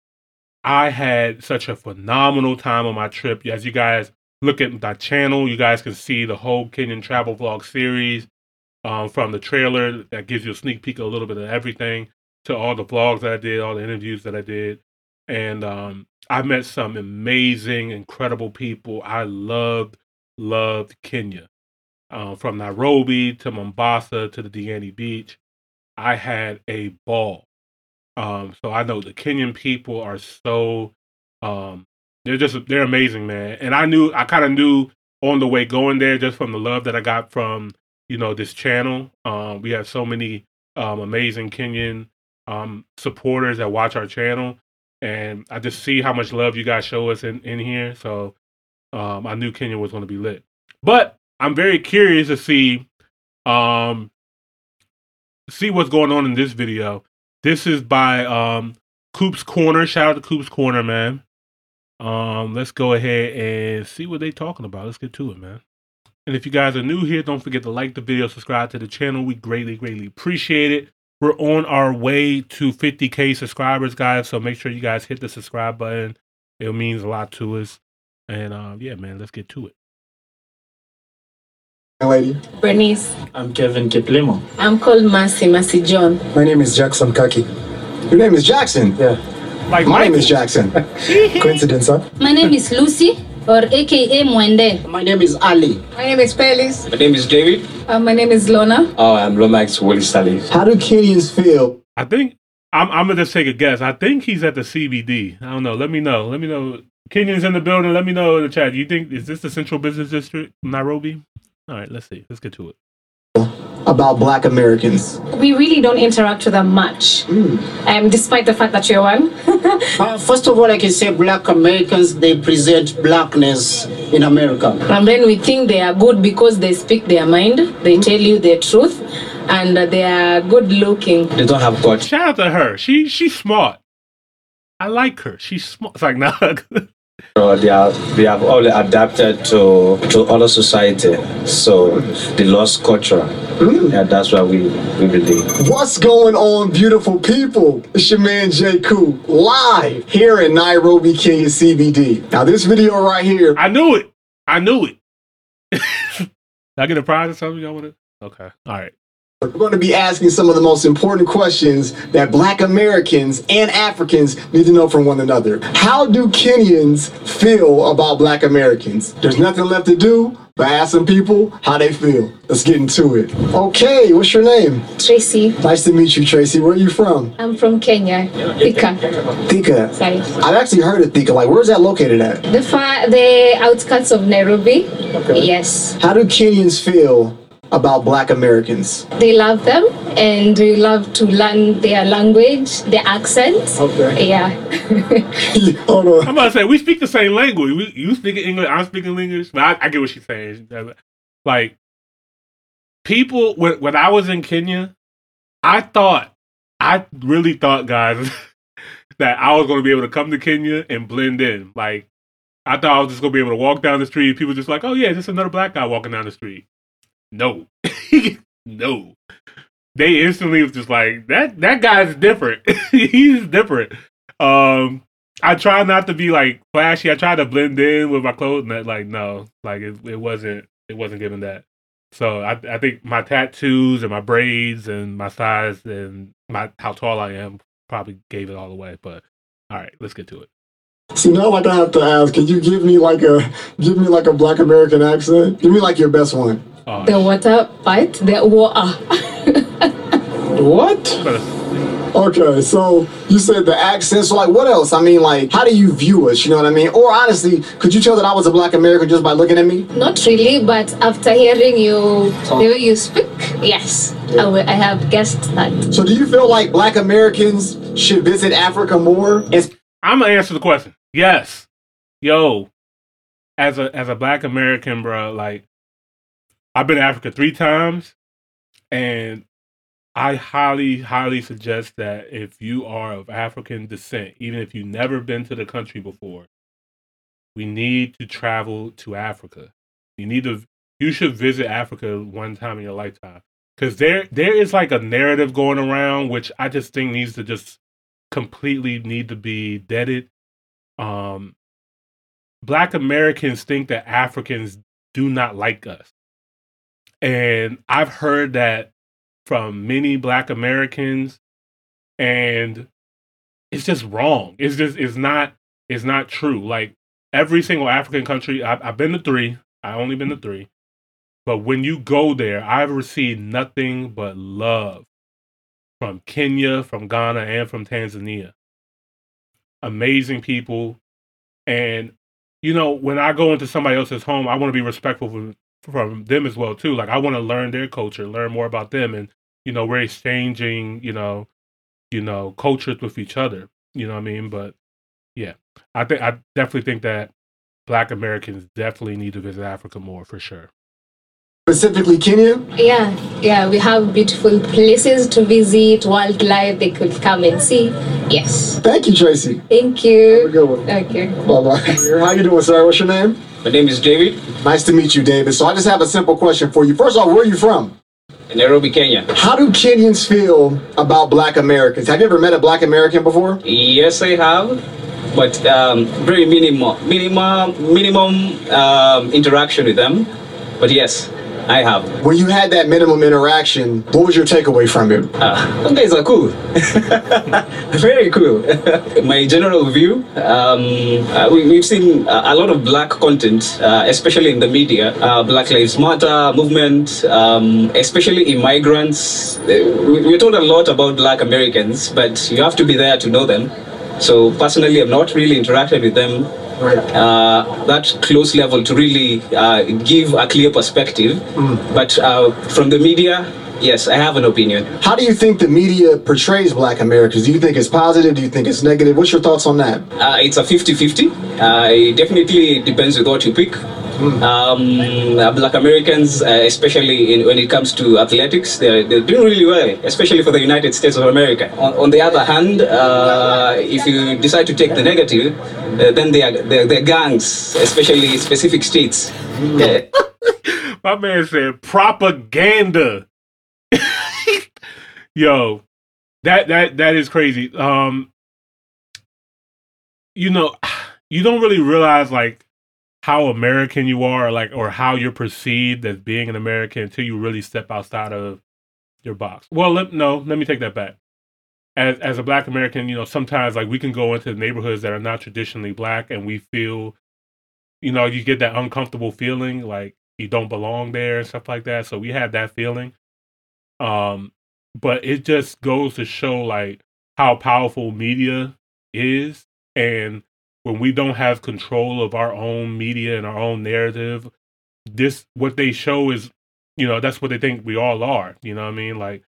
I had such a phenomenal time on my trip. As you guys look at my channel, you guys can see the whole Kenyan travel vlog series um, from the trailer that gives you a sneak peek of a little bit of everything to all the vlogs that I did, all the interviews that I did. And um, I met some amazing, incredible people. I loved, loved Kenya. Uh, from Nairobi to Mombasa to the Diani Beach. I had a ball. Um, so I know the Kenyan people are so um, they're just they're amazing, man. And I knew I kind of knew on the way going there just from the love that I got from you know this channel. Um, we have so many um, amazing Kenyan um, supporters that watch our channel, and I just see how much love you guys show us in in here. So um, I knew Kenya was going to be lit. But I'm very curious to see um, see what's going on in this video. This is by um, Coop's Corner. Shout out to Coop's Corner, man. Um, let's go ahead and see what they're talking about. Let's get to it, man. And if you guys are new here, don't forget to like the video, subscribe to the channel. We greatly, greatly appreciate it. We're on our way to 50k subscribers, guys. So make sure you guys hit the subscribe button. It means a lot to us. And uh, yeah, man, let's get to it. Lady. Bernice. I'm Kevin Kiplimo. I'm called Mercy, Mercy John. My name is Jackson Kaki. Your name is Jackson? Yeah. Like My name is Jackson. Coincidence, huh? My name is Lucy, or AKA Mwende. My name is Ali. My name is Pelis. My name is David. Uh, my name is Lona. Oh, I'm Lomax Willis Salif. How do Kenyans feel? I think I'm, I'm gonna just take a guess. I think he's at the CBD. I don't know. Let me know. Let me know. Kenyans in the building. Let me know in the chat. Do you think is this the Central Business District, Nairobi? All right, let's see. Let's get to it. About black Americans. We really don't interact with them much, um, despite the fact that you're one. Uh, first of all, I can say black Americans, they present blackness in America. and then we think they are good because they speak their mind, they tell you the truth, and uh, they are good looking. They don't have God. Shout out to her. She she's smart. I like her. She's smart. It's like nah. Uh, they are they have all adapted to to other society, so they lost culture. Yeah, that's why we we believe. What's going on, beautiful people? It's your man J. Koo, live here in Nairobi, Kenya CBD. Now, this video right here. I knew it. I knew it. I get a prize or something? Y'all want to? Okay. All right. We're going to be asking some of the most important questions that black Americans and Africans need to know from one another. How do Kenyans feel about black Americans? There's nothing left to do by asking people how they feel. Let's get into it. Okay, what's your name? Tracy. Nice to meet you, Tracy. Where are you from? I'm from Kenya. Thika. Thika. Sorry. I've actually heard of Thika. Like, where's that located at? The far, the outskirts of Nairobi. Okay. Yes. How do Kenyans feel about black Americans? They love them and we love to learn their language, their accents. Okay. Yeah. Hold on. I'm about to say we speak the same language. We, you speaking English, I'm speaking English, but I, I get what she's saying. Like people, when when I was in Kenya, I thought, I really thought, guys, that I was going to be able to come to Kenya and blend in. Like I thought I was just going to be able to walk down the street. People just like, oh yeah, just another black guy walking down the street. No, no. They instantly was just like that. That guy's different. He's different. Um, I try not to be like flashy. I try to blend in with my clothes, and like no, like it, it wasn't. It wasn't given that. So I, I think my tattoos and my braids and my size and my how tall I am probably gave it all away. But all right, let's get to it. So now, like I have to ask, can you give me like a give me like a Black American accent? Give me like your best one. Oh, the water part, the water. Ah. What? Okay, so you said the accent. So, like, what else? I mean, like, how do you view us? You know what I mean? Or honestly, could you tell that I was a Black American just by looking at me? Not really, but after hearing you, the way you speak, yes, I, will, I have guessed that. So, do you feel like Black Americans should visit Africa more? I'm gonna answer the question. Yes, yo, as a as a Black American, bro, like I've been to Africa three times, and I highly, highly suggest that if you are of African descent, even if you've never been to the country before, we need to travel to Africa. You need to, you should visit Africa one time in your lifetime because there, there is like a narrative going around which I just think needs to just completely need to be deaded. Um, Black Americans think that Africans do not like us, and I've heard that from many black Americans and it's just wrong. It's just it's not it's not true. Like every single African country, I've, I've been to three. I only been to three, but when you go there, I've received nothing but love from Kenya, from Ghana, and from Tanzania. Amazing people, and you know when I go into somebody else's home, I want to be respectful from them as well too. Like I want to learn their culture, learn more about them, and you know we're exchanging, you know, you know cultures with each other. You know what I mean? But yeah, I think I definitely think that Black Americans definitely need to visit Africa more for sure. Specifically, Kenya. Yeah, yeah, we have beautiful places to visit, wildlife they could come and see. Yes. Thank you, Tracy. Thank you. Have a good one. Okay. Bye bye. How you doing, sir? What's your name? My name is David. Nice to meet you, David. So I just have a simple question for you. First off, where are you from? Nairobi, Kenya. How do Kenyans feel about Black Americans? Have you ever met a Black American before? Yes, I have, but um, very minimal, minimal, minimum um, interaction with them. But yes, I have. When you had that minimum interaction, what was your takeaway from it? Uh, those guys are cool. Very cool. My general view, um, uh, we, have seen uh, a lot of black content, uh, especially in the media. Uh, black Lives Matter movement, um, especially immigrants. Uh, we, we're told a lot about black Americans, but you have to be there to know them. So personally, I've not really interacted with them uh, that close level to really uh, give a clear perspective. Mm. But uh, from the media, yes, I have an opinion. How do you think the media portrays black Americans? Do you think it's positive? Do you think it's negative? What's your thoughts on that? Uh, it's a 50 50. Uh, it definitely depends with what you pick. Um, uh, black Americans, uh, especially in, when it comes to athletics, they're, they're doing really well, especially for the United States of America. On, on the other hand, uh, if you decide to take the negative, uh, then they are they're, they're gangs, especially specific states. Yeah. My man said propaganda. Yo, that that that is crazy. Um, you know, you don't really realize like how American you are, like, or how you're perceived as being an American until you really step outside of your box. Well, let, no, let me take that back. As as a Black American, you know, sometimes like we can go into neighborhoods that are not traditionally Black, and we feel, you know, you get that uncomfortable feeling, like you don't belong there and stuff like that. So we have that feeling. Um, but it just goes to show like how powerful media is, and when we don't have control of our own media and our own narrative, this what they show is, you know, that's what they think we all are. You know what I mean? Like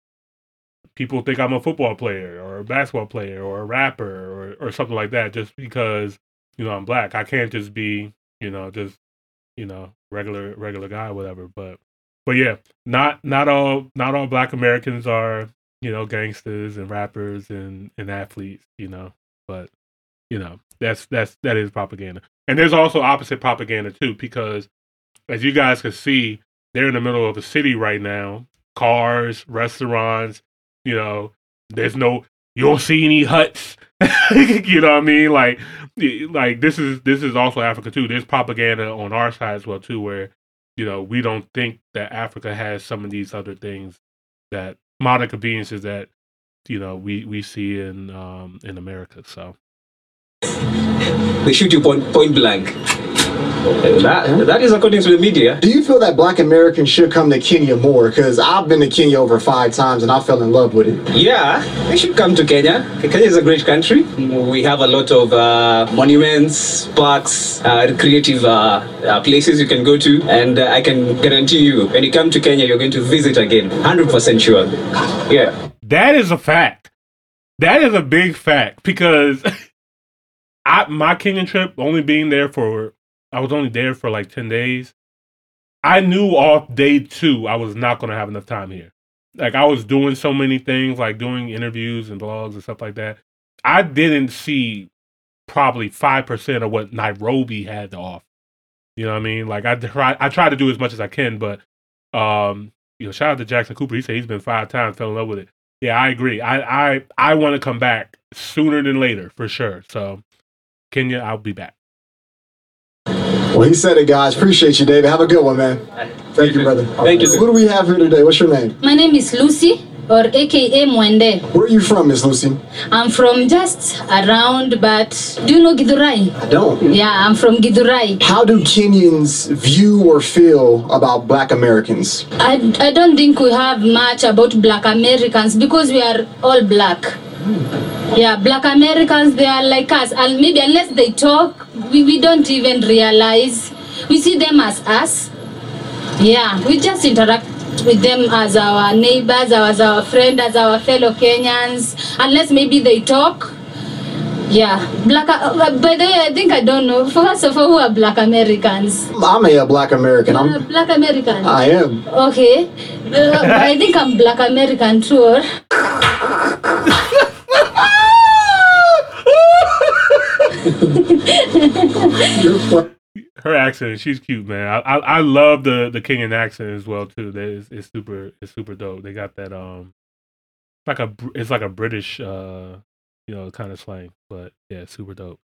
people think I'm a football player or a basketball player or a rapper or, or something like that just because, you know, I'm black. I can't just be, you know, just, you know, regular regular guy whatever. But but yeah, not not all not all black Americans are, you know, gangsters and rappers and, and athletes, you know. But, you know, that's that's that is propaganda. And there's also opposite propaganda too, because as you guys can see, they're in the middle of a city right now. Cars, restaurants, you know, there's no you don't see any huts. you know what I mean? Like like this is this is also Africa too. There's propaganda on our side as well too, where you know we don't think that Africa has some of these other things that modern conveniences that you know we we see in um in America. So They shoot you point, point blank. That, that is according to the media. Do you feel that black Americans should come to Kenya more? Because I've been to Kenya over five times and I fell in love with it. Yeah, they should come to Kenya. Kenya is a great country. We have a lot of uh, monuments, parks, uh, creative uh, uh, places you can go to. And uh, I can guarantee you, when you come to Kenya, you're going to visit again. 100% sure. Yeah. That is a fact. That is a big fact because I my Kenyan trip only being there for I was only there for like 10 days. I knew off day 2 I was not to have enough time here. Like I was doing so many things like doing interviews and blogs and stuff like that. I didn't see probably 5% of what Nairobi had to offer. You know what I mean? Like I try I try to do as much as I can, but um you know, shout out to Jackson Cooper. He said he's been five times, fell in love with it. Yeah, I agree. I I I want to come back sooner than later for sure. So Kenya, I'll be back. Well, he said it, guys. Appreciate you, David. Have a good one, man. Thank you, brother. Thank you. Who do we have here today? What's your name? My name is Lucy, or AKA Mwende. Where are you from, Miss Lucy? I'm from just around, but do you know Githurai? I don't. Yeah, I'm from Githurai. How do Kenyans view or feel about black Americans? I, I don't think we have much about black Americans because we are all black. Hmm. Yeah, black Americans, they are like us. And maybe unless they talk, we, we don't even realize. We see them as us. Yeah, we just interact with them as our neighbors, as our friend, as our fellow Kenyans. Unless maybe they talk. Yeah, black. Uh, by the way, I think I don't know. First of all, who are black Americans? I'm a black American. Uh, I'm. black American. I am. Okay, uh, I think I'm black American too. Her accent, she's cute, man. I, I I love the the Kenyan accent as well too. That is it's super it's super dope. They got that um like a it's like a British uh you know kind of slang, but yeah, super dope.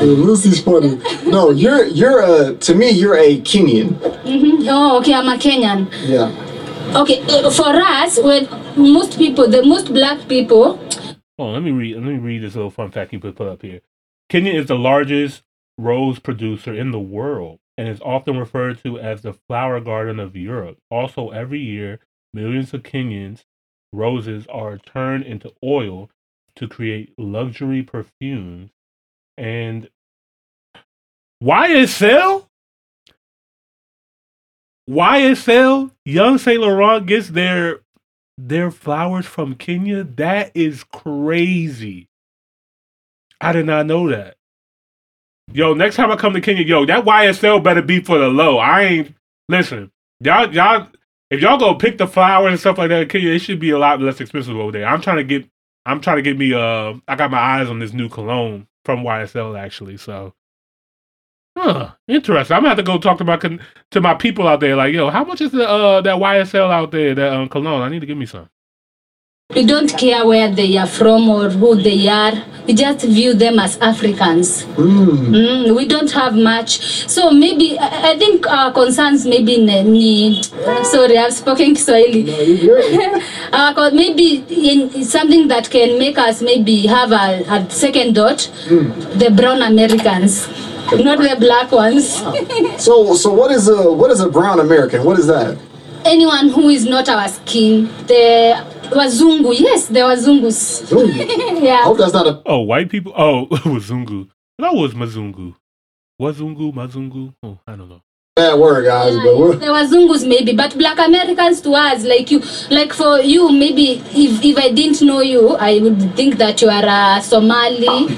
Lucy's funny. No, you're you're a to me you're a Kenyan. hmm Oh, okay, I'm a Kenyan. Yeah. Okay, uh, for us, when most people, the most black people, Oh, let me read. Let me read this little fun fact you put put up here. Kenya is the largest rose producer in the world and is often referred to as the flower garden of Europe. Also, every year, millions of Kenyans roses are turned into oil to create luxury perfumes. And YSL, YSL, Young Saint Laurent gets their their flowers from Kenya. That is crazy. I did not know that. Yo, next time I come to Kenya, yo, that YSL better be for the low. I ain't listen, y'all, y'all. If y'all go pick the flowers and stuff like that in Kenya, it should be a lot less expensive over there. I'm trying to get, I'm trying to get me. Uh, I got my eyes on this new cologne from YSL actually. So, huh, interesting. I'm gonna have to go talk to my to my people out there. Like, yo, how much is the uh that YSL out there that um, cologne? I need to give me some. We don't care where they are from or who they are. We just view them as Africans. Mm, we don't have much. So maybe, I, I think our concerns maybe ni, ni sorry, I've spoken Kiswahili. uh, co- maybe in something that can make us maybe have a, a second thought, the brown Americans. not the black ones. So, so what is a what is a brown American? What is that? Anyone who is not our skin, the wazungu, yes, the wazungus. I yeah. hope that's not a. Oh, white people. Oh, Wazungu. That was Mazungu. Wazungu, Mazungu. Oh, I don't know. Bad word, guys, but we're, The wazungus maybe, but black Americans to us, like you, like for you, maybe if, if I didn't know you, I would think that you are a Somali.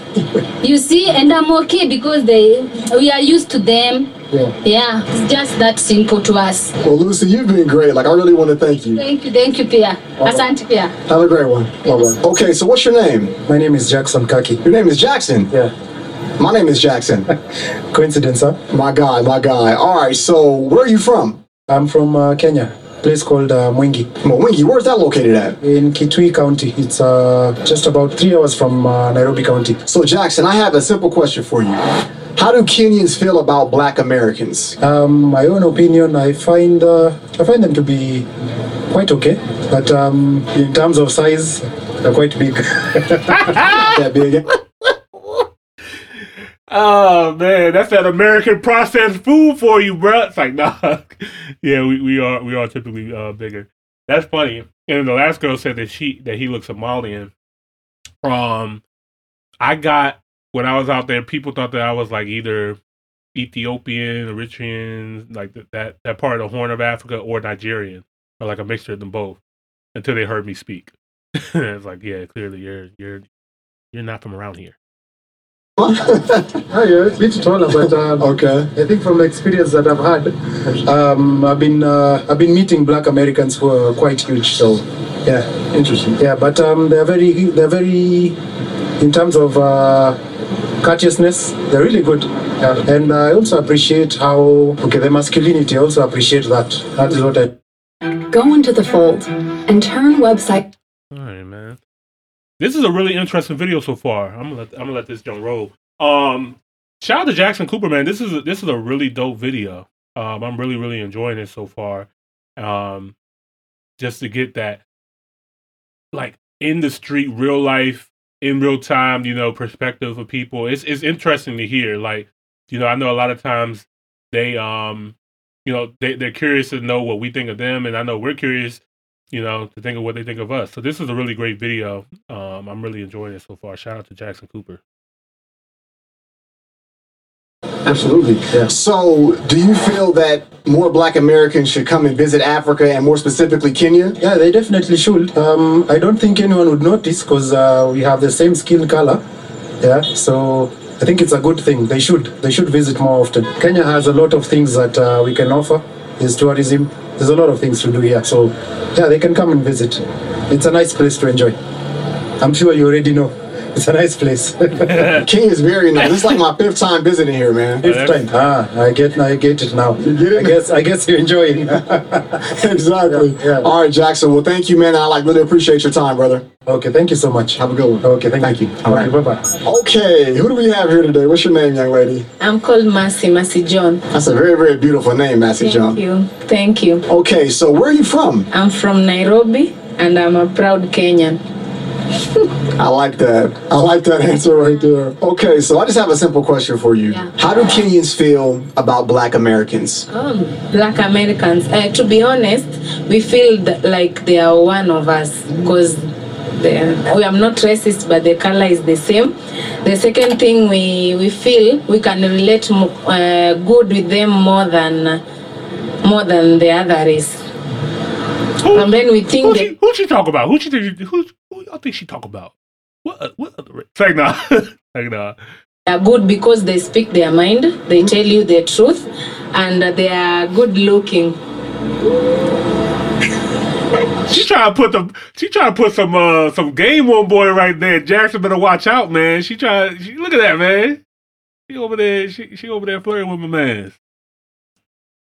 you see, and I'm okay because they we are used to them. Yeah. Yeah, it's just that simple to us. Well, Lucy, you've been great. Like, I really want to thank you. Thank you, thank you, Pia. Asante Pia. Have a great one. Bye-bye. Okay, so what's your name? My name is Jackson Kaki. Your name is Jackson. Yeah. My name is Jackson. Coincidence, huh? My guy, my guy. All right, so where are you from? I'm from uh, Kenya, place called uh, Mwingi. Mwingi, where's that located at? In Kitui County. It's uh, just about three hours from uh, Nairobi County. So, Jackson, I have a simple question for you. How do Kenyans feel about black Americans? Um, my own opinion, I find uh, I find them to be quite okay, but um, in terms of size, they're quite big. that big? Oh man, that's that American processed food for you, bro. It's like nah. yeah, we, we are we are typically uh, bigger. That's funny. And the last girl said that she that he looks Somalian. Um, I got when I was out there, people thought that I was like either Ethiopian, Eritrean, like th- that that part of the Horn of Africa, or Nigerian, or like a mixture of them both. Until they heard me speak, it's like, yeah, clearly you're you're you're not from around here. oh yeah, it's a bit taller, but um, okay. I think from the experience that I've had, um, I've been uh, I've been meeting Black Americans who are quite huge. So yeah, interesting. Yeah, but um, they're very they're very in terms of uh, courteousness, they're really good. Yeah. And I also appreciate how okay the masculinity. I also appreciate that. That is what I. Go into the fold and turn website. All right, man. This is a really interesting video so far. I'm gonna let, I'm gonna let this jump roll. Um, shout out to Jackson Cooper, man. This is a, this is a really dope video. Um, I'm really really enjoying it so far. Um, just to get that like in the street, real life, in real time, you know, perspective of people. It's it's interesting to hear. Like, you know, I know a lot of times they um, you know, they they're curious to know what we think of them, and I know we're curious you know, to think of what they think of us. So this is a really great video. Um, I'm really enjoying it so far. Shout out to Jackson Cooper. Absolutely. Yeah. So, do you feel that more black Americans should come and visit Africa and more specifically Kenya? Yeah, they definitely should. Um, I don't think anyone would notice because uh, we have the same skin color. Yeah, so I think it's a good thing. They should. They should visit more often. Kenya has a lot of things that uh, we can offer. There's tourism. There's a lot of things to do here. So, yeah, they can come and visit. It's a nice place to enjoy. I'm sure you already know. It's a nice place. Kenya is very nice. This is like my fifth time visiting here, man. Fifth time. Ah, I get, I get it now. You get it? I guess, I guess you're enjoying. exactly. All right, Jackson. Well, thank you, man. I like really appreciate your time, brother. Okay, thank you so much. Have a good one. Okay, thank, Thank you. you. All right. bye bye. Okay, who do we have here today? What's your name, young lady? I'm called Mercy, Mercy John. That's a very, very beautiful name, Mercy Thank John. Thank you. Thank you. Okay, so where are you from? I'm from Nairobi and I'm a proud Kenyan. I like that. I like that answer right there. Okay, so I just have a simple question for you. Yeah. How do Kenyans feel about black Americans? Oh, black Americans. Uh, to be honest, we feel th- like they are one of us because we are not racist, but the color is the same. The second thing we, we feel we can relate mo- uh, good with them more than more than the other race. and then we think Who that she, who she talk about? Who she think? Who y'all think she talk about? What what other? Say nah. Say nah. they are good because they speak their mind, they tell you the truth, and they are good looking. She trying to put the she trying to put some uh some game on boy right there. Jackson better watch out, man. She try. She, look at that, man. She over there. She she over there flirting with my man.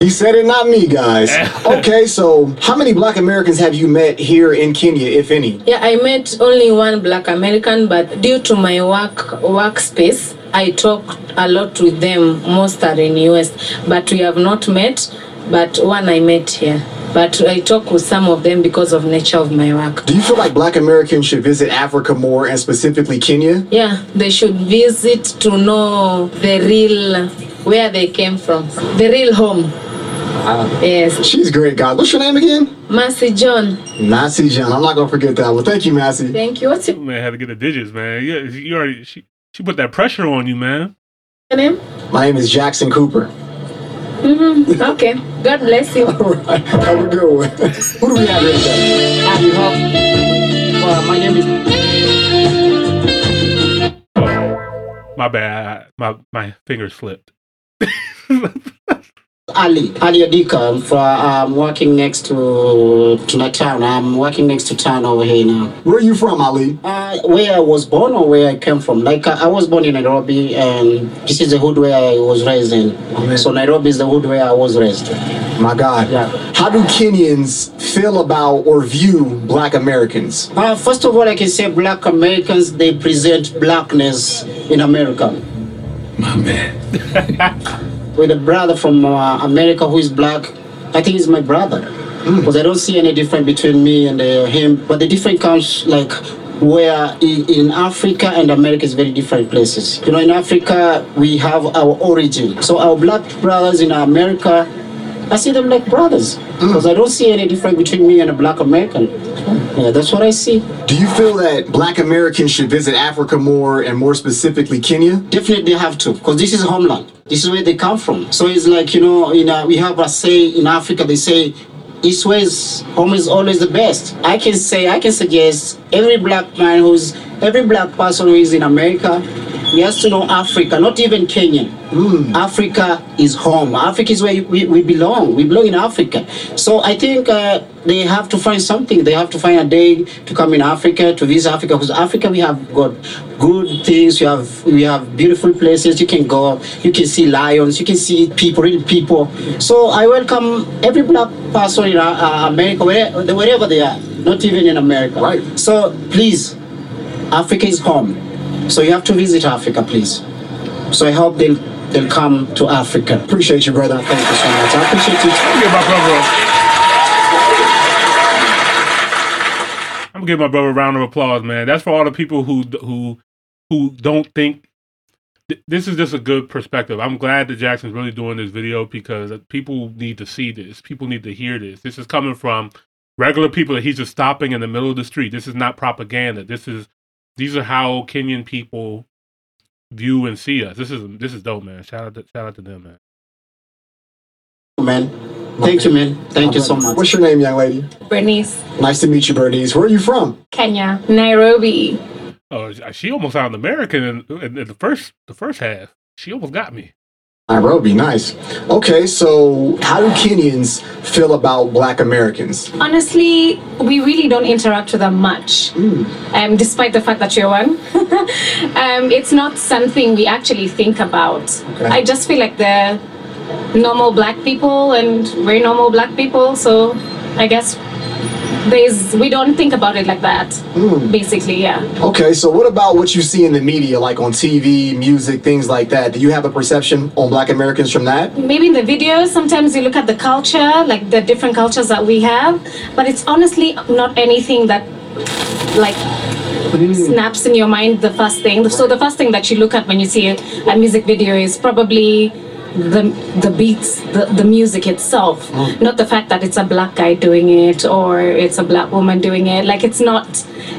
He said it, not me, guys. okay, so how many black Americans have you met here in Kenya, if any? Yeah, I met only one black American, but due to my work workspace, I talk a lot with them. Most are in US, but we have not met. But one I met here. but I talk with some of them because of nature of my work. Do you feel like black Americans should visit Africa more and specifically Kenya? Yeah, they should visit to know the real where they came from, the real home. Yes. She's great, guys. What's your name again? Mercy John. Mercy John. I'm not gonna forget that one. Thank you, Mercy. Thank you. What's your Man, had to get the digits, man. Yeah, you already she she put that pressure on you, man. name? My name is Jackson Cooper. Mm-hmm. Okay. God bless you. Have a good one. Who do we have here today? You have. Well, my name is. My bad. I- My my fingers slipped. Ali, Ali Adika. I'm, for, I'm working next to to my town. I'm working next to town over here now. Where are you from, Ali? Uh, where I was born or where I came from. Like I, I was born in Nairobi, and this is the hood where I was raised in. So Nairobi is the hood where I was raised. My God. Yeah. How do Kenyans feel about or view black Americans? Uh, first of all, I can say Black Americans they present blackness in America. My man. with a brother from uh, America who is black. I think he's my brother because I don't see any difference between me and uh, him. But the difference comes like where in, in Africa and America is very different places. You know, in Africa we have our origin. So our black brothers in America, I see them like brothers because I don't see any difference between me and a black American. Yeah, that's what I see. Do you feel that black Americans should visit Africa more and more specifically Kenya? Definitely they have to, because this is homeland. This is where they come from. So it's like, you know, in a, we have a say in Africa, they say, East West, home is always the best. I can say, I can suggest every black man who's, every black person who is in America, he has to know Africa, not even Kenya. Africa is home. Africa is where we, we belong. We belong in Africa. So I think uh, they have to find something. They have to find a day to come in Africa, to visit Africa, because Africa we have got good things. We have we have beautiful places. You can go. You can see lions. You can see people, real people. So I welcome every black person in uh, America, where, wherever they are, not even in America. Right. So please, Africa is home. So you have to visit Africa, please. So I hope they'll they'll come to Africa. Appreciate you, brother. Thank you so much. I appreciate you. Give my brother. I'm gonna give my brother a round of applause, man. That's for all the people who who who don't think th- this is just a good perspective. I'm glad that Jackson's really doing this video because people need to see this. People need to hear this. This is coming from regular people that he's just stopping in the middle of the street. This is not propaganda. This is these are how Kenyan people view and see us. This is this is dope, man. Shout out to, shout out to them, man. Man, thank you, man. Thank you so much. What's your name, young lady? Bernice, Nice to meet you, Bernice. Where are you from? Kenya, Nairobi. Oh, she almost sounded American in, in, in the first the first half. She almost got me. Nairobi, nice. Okay, so how do Kenyans feel about black Americans? Honestly, we really don't interact with them much, um, despite the fact that you're one. um, it's not something we actually think about. Okay. I just feel like they're normal black people, and we're normal black people, so I guess there's we don't think about it like that. Hmm. Basically, yeah. Okay, so what about what you see in the media, like on TV, music, things like that? Do you have a perception on black Americans from that? maybe in the videos sometimes you look at the culture like the different cultures that we have but it's honestly not anything that like snaps in your mind the first thing so the first thing that you look at when you see a, a music video is probably the the beats the, the music itself mm. not the fact that it's a black guy doing it or it's a black woman doing it like it's not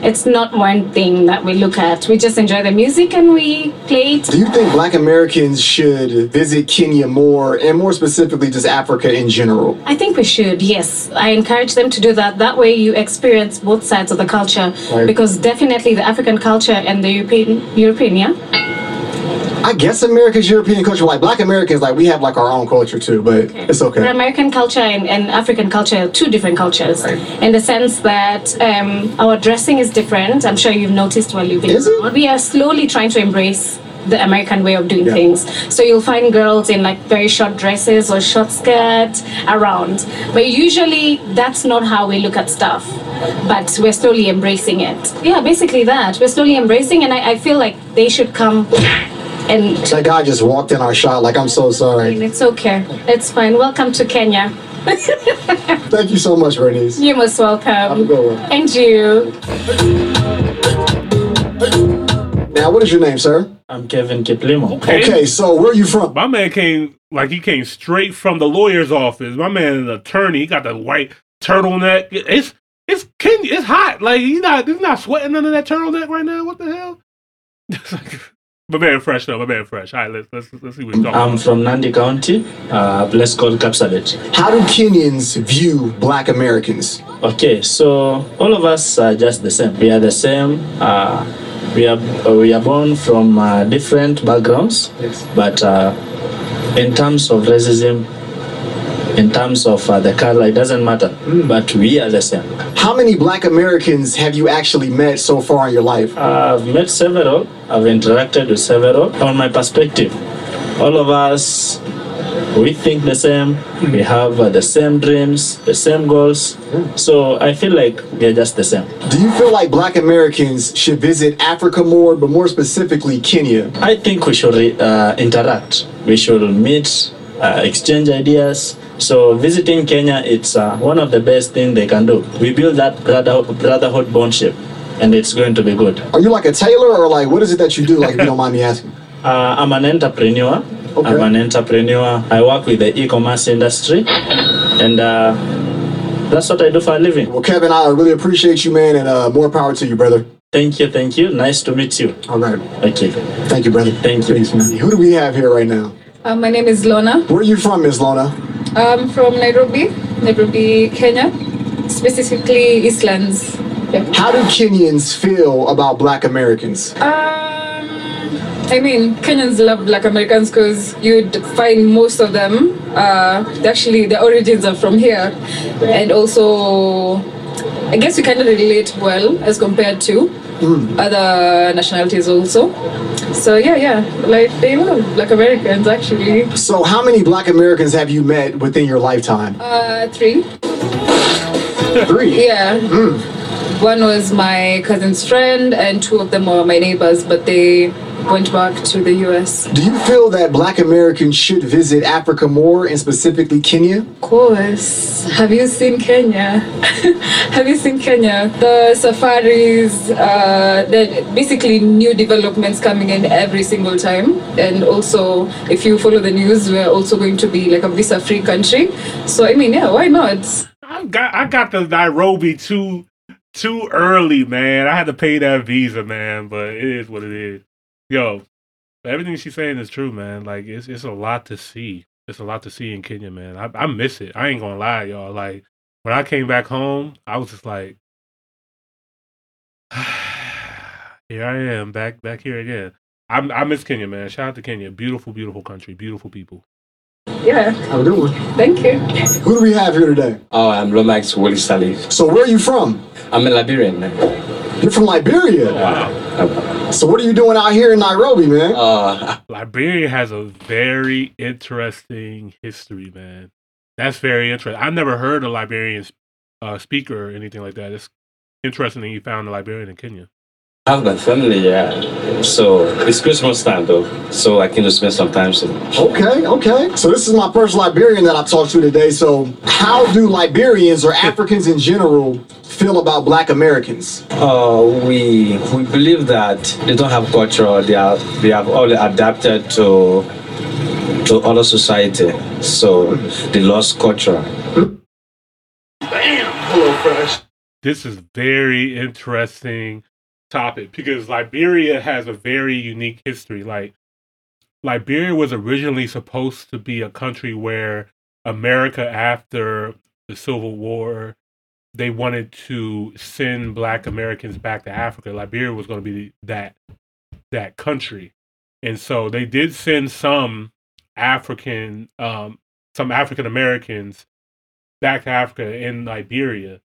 it's not one thing that we look at we just enjoy the music and we play it Do you think black Americans should visit Kenya more, and more specifically, just Africa in general? I think we should, yes. I encourage them to do that. That way you experience both sides of the culture. Right. Because definitely the African culture and the European, European, yeah? I guess America's European culture, like black Americans, like we have like our own culture too, but it's The okay. American culture and, and African culture are two different cultures. In the sense that um, our dressing is different. I'm sure you've noticed while you've been around. We are slowly trying to embrace the American way of doing Yeah. things. So you'll find girls in like very short dresses or short skirt around. But usually that's not how we look at stuff. But we're slowly embracing it. Yeah, basically that. We're slowly embracing and I, I feel like they should come and That guy just walked in our shot. Like I'm so sorry. it's okay. It's fine. Welcome to Kenya. Thank you so much, Bernice. You're most welcome. Have a good one. And you. Now, what is your name, sir? I'm Kevin Kiplimo. Okay, so where are you from? My man came like he came straight from the lawyer's office. My man is an attorney. He got the white turtleneck. It's it's Kenya. It's hot. Like he's not he's not sweating under that turtleneck right now. What the hell? It's like, my man fresh though. My man fresh. All right, let's let's let's see what he's talking I'm about. from Nandi County, a place called Kapsabet. How do Kenyans view black Americans? Okay, so all of us are just the same. We are the same. Uh, we are uh, we are born from uh, different backgrounds, but uh, in terms of racism, in terms of uh, the color, it doesn't matter. But we are the same. How many black Americans have you actually met so far in your life? I've met several. I've interacted with several. From my perspective, all of us, we think the same. We have uh, the same dreams, the same goals. So I feel like we are just the same. Do you feel like black Americans should visit Africa more, but more specifically Kenya? I think we should uh, interact. We should meet, uh, exchange ideas. So visiting Kenya, it's uh, one of the best things they can do. We build that brother, brotherhood bondship, and it's going to be good. Are you like a tailor or like what is it that you do? Like if you don't mind me asking. Uh, I'm an entrepreneur. Okay. I'm an entrepreneur. I work with the e-commerce industry, and uh, that's what I do for a living. Well, Kevin, I really appreciate you, man, and uh, more power to you, brother. Thank you, thank you. Nice to meet you. All right. Okay. Thank you, brother. Thank you. Who do we have here right now? Uh, my name is Lona. Where are you from, Ms. Lona? I'm from Nairobi, Nairobi, Kenya, specifically Eastlands. Yeah. How do Kenyans feel about black Americans? Um, I mean, Kenyans love Black Americans because you'd find most of them. Uh, actually, their origins are from here, and also, I guess we kind of relate well as compared to other nationalities also. So yeah, yeah, like they love Black Americans actually. So, how many black Americans have you met within your lifetime? Uh, three. Three. Yeah. One was my cousin's friend, and two of them were my neighbors, but they went back to the US. Do you feel that black Americans should visit Africa more and specifically Kenya? Of course. Have you seen Kenya? Have you seen Kenya? The safaris, uh, the basically new developments coming in every single time. And also, if you follow the news, we're also going to be like a visa free country. So, I mean, yeah, why not? I got I got the Nairobi too too early, man. I had to pay that visa, man. But it is what it is. Yo, everything she's saying is true, man. Like it's it's a lot to see. It's a lot to see in Kenya, man. I, I miss it. I ain't gonna lie, y'all. Like when I came back home, I was just like, here I am, back back here again. I I miss Kenya, man. Shout out to Kenya. Beautiful, beautiful country, beautiful people. Yeah. How we doing? Thank you. Who do we have here today? Oh, I'm Lomax Willie Salih. So, where are you from? I'm a Liberian. Man. You're from Liberia. Wow. So, what are you doing out here in Nairobi, man? Uh, Liberia has a very interesting history, man. That's very interesting. I never heard a Liberian uh, speaker or anything like that. It's interesting that you found a Liberian in Kenya. I've my family, yeah. So it's Christmas time though, so I can just spend some time. So Okay, okay. So this is my first Liberian that I've talked to today. So how do Liberians or Africans in general feel about black Americans? uh, we we believe that they don't have culture. They are they have all adapted to to other society, so they lost culture. Hello, Fresh. This is very interesting topic because Liberia has a very unique history. Like Liberia was originally supposed to be a country where America after the Civil War they wanted to send black Americans back to Africa. Liberia was going to be that that country. And so they did send some African um some African Americans back to Africa in Liberia.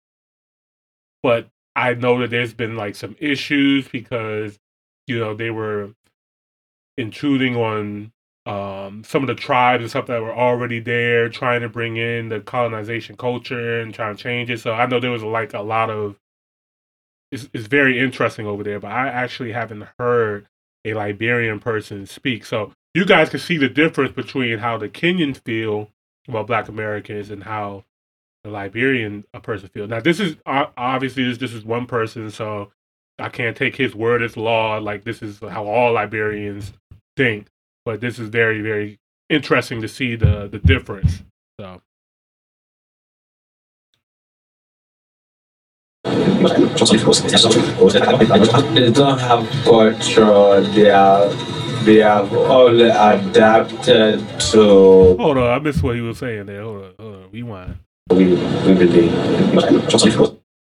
But I know that there's been like some issues because you know they were intruding on um, some of the tribes and stuff that were already there, trying to bring in the colonization culture and trying to change it. So I know there was like a lot of it's, it's very interesting over there, but I actually haven't heard a Liberian person speak. So you guys can see the difference between how the Kenyans feel about Black Americans and how the Liberian a person feels. Now, this is obviously this, this is one person, so I can't take his word as law. Like this is how all Liberians think, but this is very very interesting to see the the difference. So. They don't have culture. They are they have all adapted to. Hold on, I missed what he was saying there. Hold on, hold on, rewind. We we believe.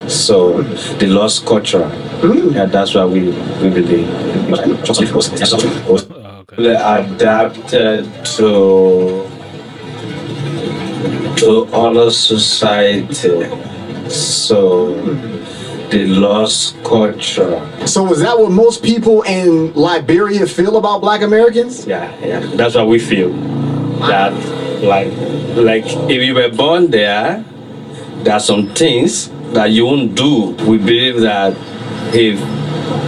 So they lost culture. Mm-hmm. Yeah, that's why we we believe. Adapted to to other society. So they lost culture. So is that what most people in Liberia feel about black Americans? Yeah, yeah. That's what we feel. That like like if you were born there, there are some things that you won't do. We believe that if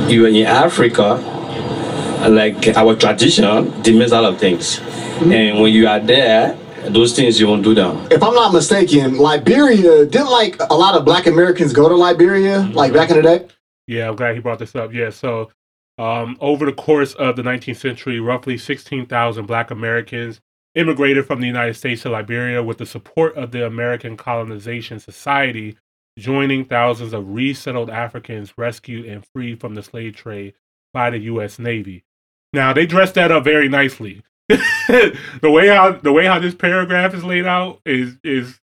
you are in Africa, like our tradition demands a lot of things. And when you are there, those things you won't do them. If I'm not mistaken, Liberia didn't like a lot of black Americans go to Liberia like back in the day? Yeah, I'm glad he brought this up. Yeah, so um, over the course of the 19th century, roughly 16,000 Black Americans immigrated from the United States to Liberia with the support of the American Colonization Society, joining thousands of resettled Africans rescued and freed from the slave trade by the U.S. Navy. Now they dressed that up very nicely. the way how the way how this paragraph is laid out is is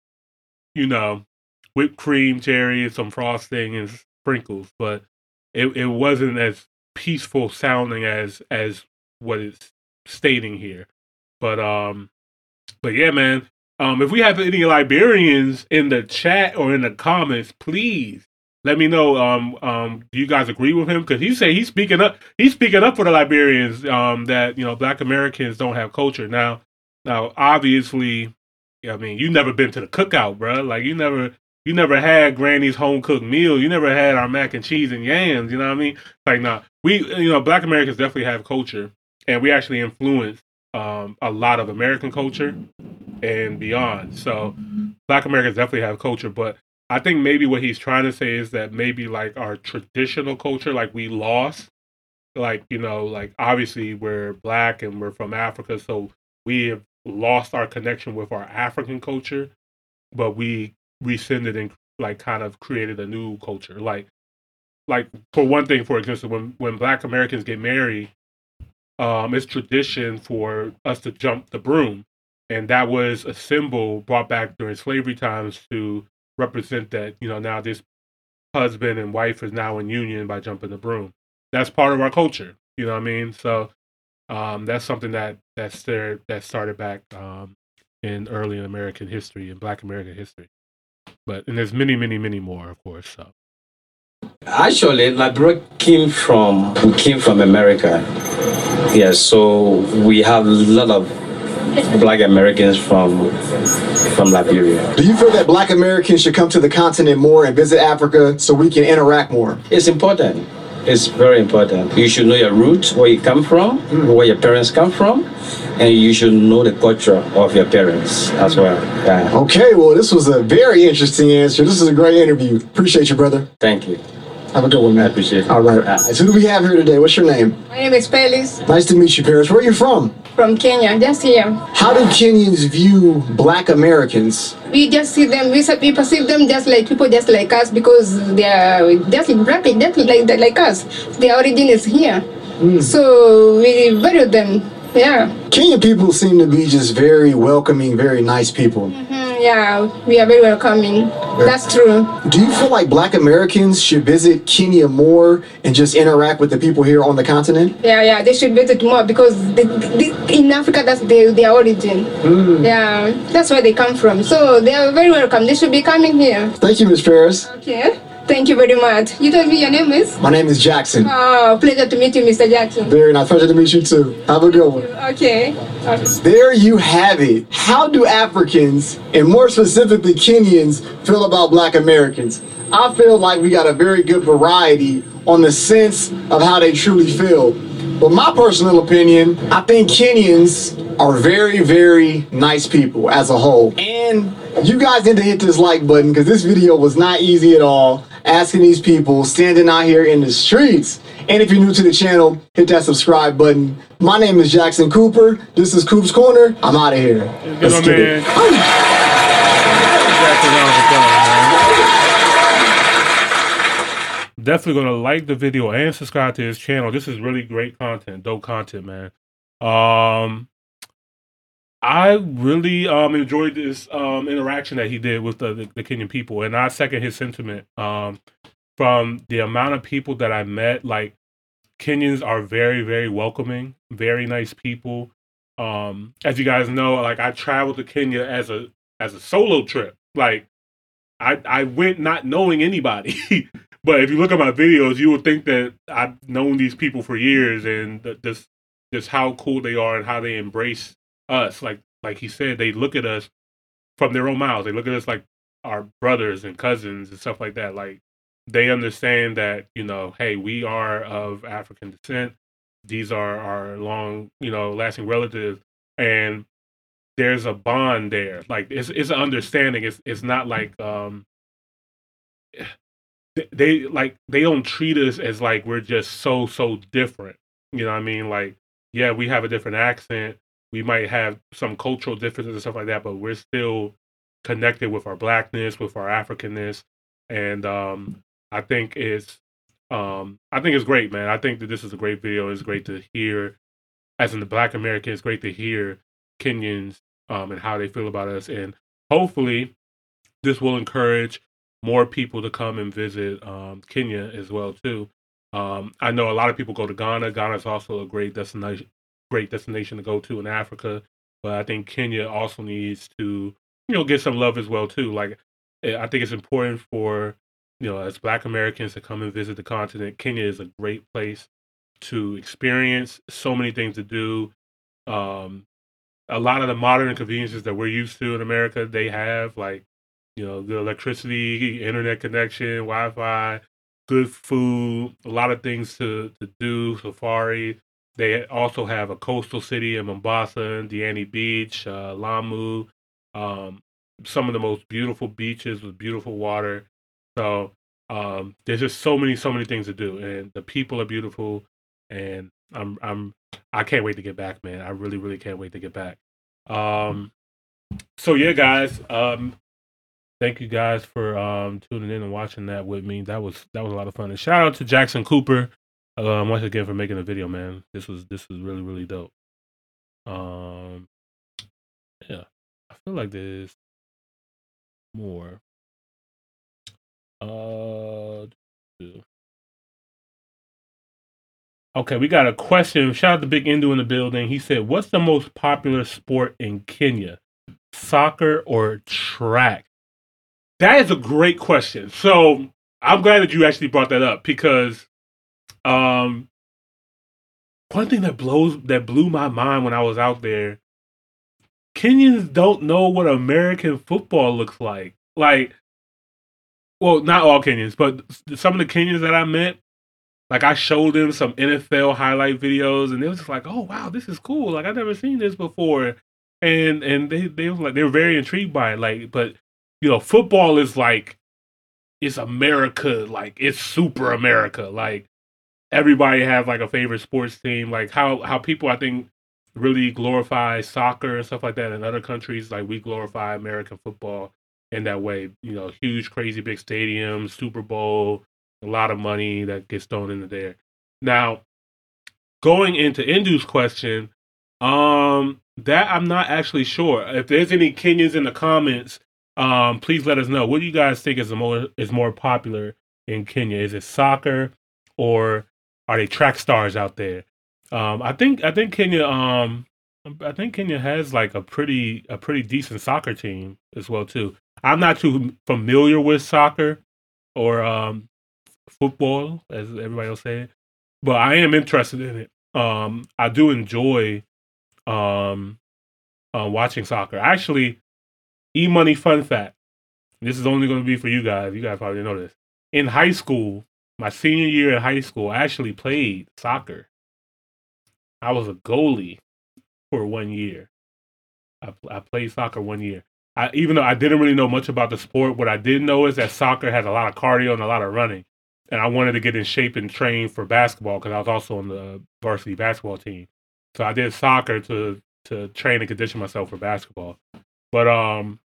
you know whipped cream, cherry, some frosting, and sprinkles, but it, it wasn't as peaceful sounding as as what it's stating here. But um, but yeah, man. Um, if we have any Liberians in the chat or in the comments, please let me know. Um, um, do you guys agree with him? Because he say he's speaking up. He's speaking up for the Liberians. Um, that you know, Black Americans don't have culture. Now, now, obviously, I mean, you never been to the cookout, bro. Like you never, you never had Granny's home cooked meal. You never had our mac and cheese and yams. You know what I mean? Like, nah, we, you know, Black Americans definitely have culture, and we actually influence um a lot of American culture and beyond. So, Black Americans definitely have culture, but I think maybe what he's trying to say is that maybe like our traditional culture, like we lost, like you know, like obviously we're black and we're from Africa, so we have lost our connection with our African culture, but we rescinded and like kind of created a new culture. Like, like for one thing, for example, when when Black Americans get married, um, it's tradition for us to jump the broom, and that was a symbol brought back during slavery times to represent that you know now this husband and wife is now in union by jumping the broom. That's part of our culture. You know what I mean? So um, that's something that that started that started back um, in early American history and Black American history. But and there's many, many, many more, of course. So Actually, Liberia came from came from America. Yeah, so we have a lot of black Americans from from Liberia. Do you feel that black Americans should come to the continent more and visit Africa so we can interact more? It's important. It's very important. You should know your roots, where you come from, hmm. where your parents come from, and you should know the culture of your parents as well. Yeah. Okay, well, this was a very interesting answer. This is a great interview. Appreciate you, brother. Thank you. Have a good one, man. I appreciate it. All right. So who do we have here today? What's your name? My name is Pelis Nice to meet you, Paris. Where are you from? from Kenya, just here. How do Kenyans view black Americans? We just see them, we, we perceive them just like people just like us because they are just like black, just like, like us. Their origin is here. Hmm. So we value them. Yeah. Kenyan people seem to be just very welcoming, very nice people. Mhm, yeah, we are very welcoming. That's true. Do you feel like black Americans should visit Kenya more and just interact with the people here on the continent? Yeah, yeah, they should visit more because the, the, in Africa that's their, their origin. Yeah, that's where they come from. So they are very welcome. They should be coming here. Thank you, Miss Ferris. Okay. Thank you very much. You told me your name is? My name is Jackson. Ah, oh, pleasure to meet you, Mr. Jackson. Very nice. Pleasure to meet you too. Have a good one. Okay. okay. There you have it. How do Africans, and more specifically Kenyans, feel about black Americans? I feel like we got a very good variety on the sense of how they truly feel. But my personal opinion, I think Kenyans are very, very nice people as a whole. And you guys need to hit this like button because this video was not easy at all. Asking these people standing out here in the streets. And if you're new to the channel, hit that subscribe button. My name is Jackson Cooper. This is Coop's Corner. I'm out of here. Good Let's get man. it. Jackson, round of applause, man. Definitely gonna like the video and subscribe to his channel. This is really great content, dope content, man. Um, I really um enjoyed this um interaction that he did with the, the, the Kenyan people, and I second his sentiment. Um, from the amount of people that I met, like Kenyans are very, very welcoming, very nice people. Um, as you guys know, like I traveled to Kenya as a as a solo trip. Like I I went not knowing anybody. but if you look at my videos, you would think that I've known these people for years and just just how cool they are and how they embrace us. Like like he said, they look at us from their own mouths. They look at us like our brothers and cousins and stuff like that. Like they understand that you know, hey, we are of African descent. These are our long, you know, lasting relatives, and there's a bond there. Like it's it's an understanding. It's it's not like um they- like they don't treat us as like we're just so so different. You know what I mean? Like yeah, we have a different accent. We might have some cultural differences and stuff like that, but we're still connected with our blackness, with our Africanness, and um, I think it's um, I think it's great, man. I think that this is a great video. It's great to hear, as in the Black American, it's great to hear Kenyans um, and how they feel about us, and hopefully, this will encourage more people to come and visit um, Kenya as well too. Um, I know a lot of people go to Ghana. Ghana is also a great destination, great destination to go to in Africa. But I think Kenya also needs to, you know, get some love as well too. Like, eh, I think it's important for, you know, as Black Americans to come and visit the continent. Kenya is a great place to experience. So many things to do. Um, a lot of the modern conveniences that we're used to in America, they have like, you know, the electricity, internet connection, Wi-Fi, good food, a lot of things to to do. Safari. They also have a coastal city in Mombasa, Diani Beach, uh, Lamu. Um, some of the most beautiful beaches with beautiful water. So um, there's just so many, so many things to do, and the people are beautiful. And I'm, I'm, I can't wait to get back, man. I really, really can't wait to get back. Um, so yeah, guys. Um, thank you guys for um tuning in and watching that with me. That was that was a lot of fun. And shout out to Jackson Cooper um once again for making the video, man. This was this was really really dope. Um, yeah, I feel like there's more. Uh, okay, we got a question. Shout out to Big Indu in the building. He said, "What's the most popular sport in Kenya? Soccer or track?" That is a great question. So I'm glad that you actually brought that up because um one thing that blows that blew my mind when I was out there, Kenyans don't know what American football looks like. Like well, not all Kenyans, but some of the Kenyans that I met, like I showed them some NFL highlight videos and they was just like, "Oh wow, this is cool. Like I've never seen this before." And and they they was like they were very intrigued by it. Like, but you know, football is like it's America, like it's super America. Like everybody have like a favorite sports team. Like how how people I think really glorify soccer and stuff like that in other countries. Like we glorify American football in that way. You know, huge, crazy, big stadiums, Super Bowl, a lot of money that gets thrown into there. Now, going into Indu's question, um, that I'm not actually sure. If there's any Kenyans in the comments, um, please let us know. What do you guys think is more is more popular in Kenya? Is it soccer or are they track stars out there? Um, I think I think Kenya um I think Kenya has like a pretty a pretty decent soccer team as well too. I'm not too familiar with soccer or um football as everybody else say, but I am interested in it. Um, I do enjoy um uh, watching soccer. Actually, e money fun fact. This is only going to be for you guys. You guys probably know this. In high school, my senior year in high school, I actually played soccer. I was a goalie for one year. I, I played soccer one year. I, even though I didn't really know much about the sport, what I did know is that soccer has a lot of cardio and a lot of running. And I wanted to get in shape and train for basketball because I was also on the varsity basketball team. So I did soccer to to train and condition myself for basketball. But um,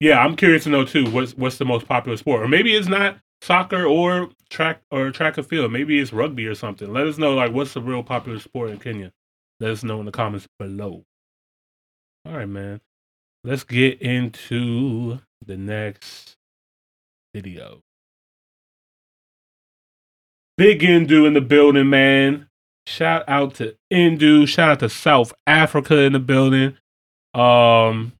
yeah, I'm curious to know too what's what's the most popular sport, or maybe it's not soccer or track or track and field. Maybe it's rugby or something. Let us know like what's the real popular sport in Kenya. Let us know in the comments below. All right, man. Let's get into the next video. Big Indu in the building, man. Shout out to Indu. Shout out to South Africa in the building. Um,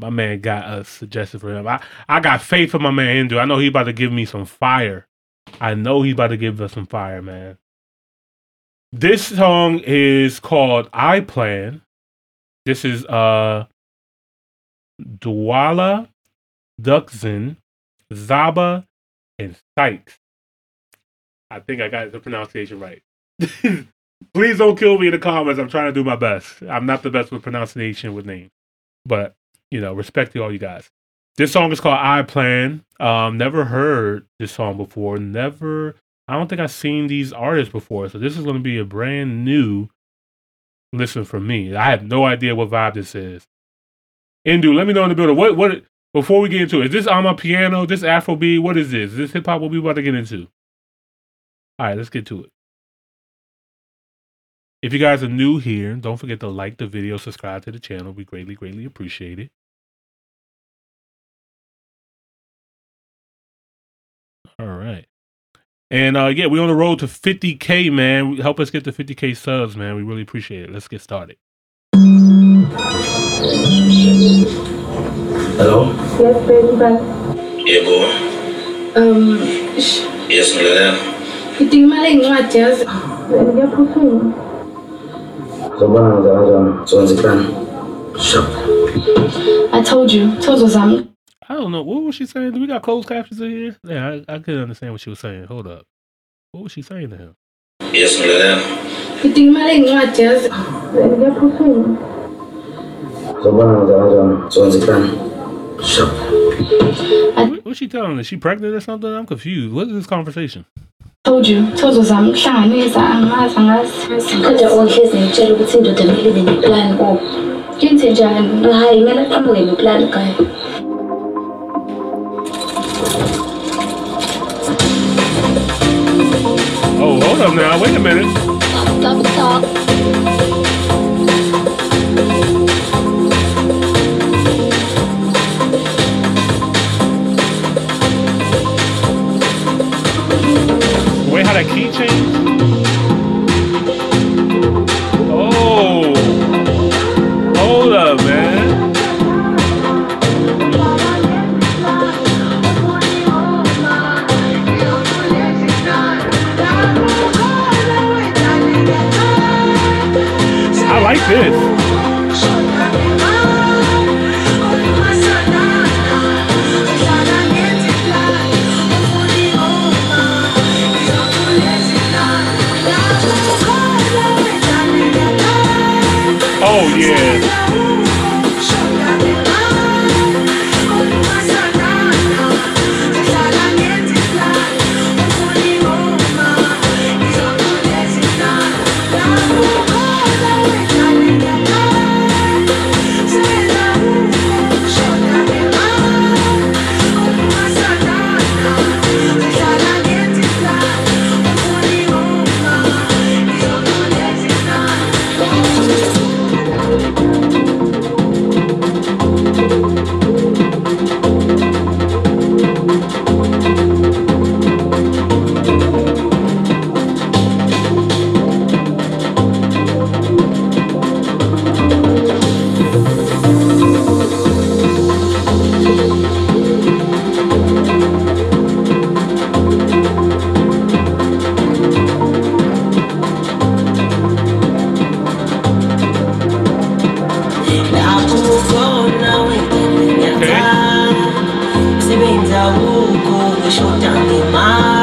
my man got a suggestion for him. I, I got faith in my man Indu. I know he about to give me some fire. I know he's about to give us some fire, man. This song is called I Plan. This is uh Dwala, Duxon, Zaba, and Sykes. I think I got the pronunciation right. Please don't kill me in the comments. I'm trying to do my best. I'm not the best with pronunciation with names, but you know, respect to all you guys. This song is called "I Plan." Um, never heard this song before. Never. I don't think I've seen these artists before, so this is going to be a brand new listen for me. I have no idea what vibe this is. Indu, let me know in the building. What what before we get into it, is this amapiano? This Afrobeat? What is this? Is this hip hop? What we about to get into? All right, let's get to it. If you guys are new here, don't forget to like the video, subscribe to the channel. We greatly, greatly appreciate it. And uh yeah, we're on the road to 50k, man. Help us get to 50k subs, man. We really appreciate it. Let's get started. Hello? Yes, baby, but Yeah, boy. um, sh- Yes, Milena. itimali incwadi yazi ngiyaphuthuma Zobana kanjani kanjani? Sonzikana. Sharp. I told you, Tozo zami. I don't know. What was she saying? Do we got closed captions in here? Yeah, I, I couldn't understand what she was saying. Hold up. What was she saying to him? Yes, Milena. itimali incwadi yazi ngiyaphuthuma Zobana kanjani kanjani? Sonzikana. Sharp. What, what's she telling her? Is she pregnant or something? I'm confused. What is this conversation? told you Tozo zami hlanganisa angazi angazi Kodwa onhlezi ngitshela ukuthi indoda kumele ibe neplan kubo. Kenze njani? Hayi, kumele aqhamuke neplan kaya. Oh, Oh, hold up now. Wait a minute. Stop, stop. Wait, how that key changed? I huko ngishoda ngemali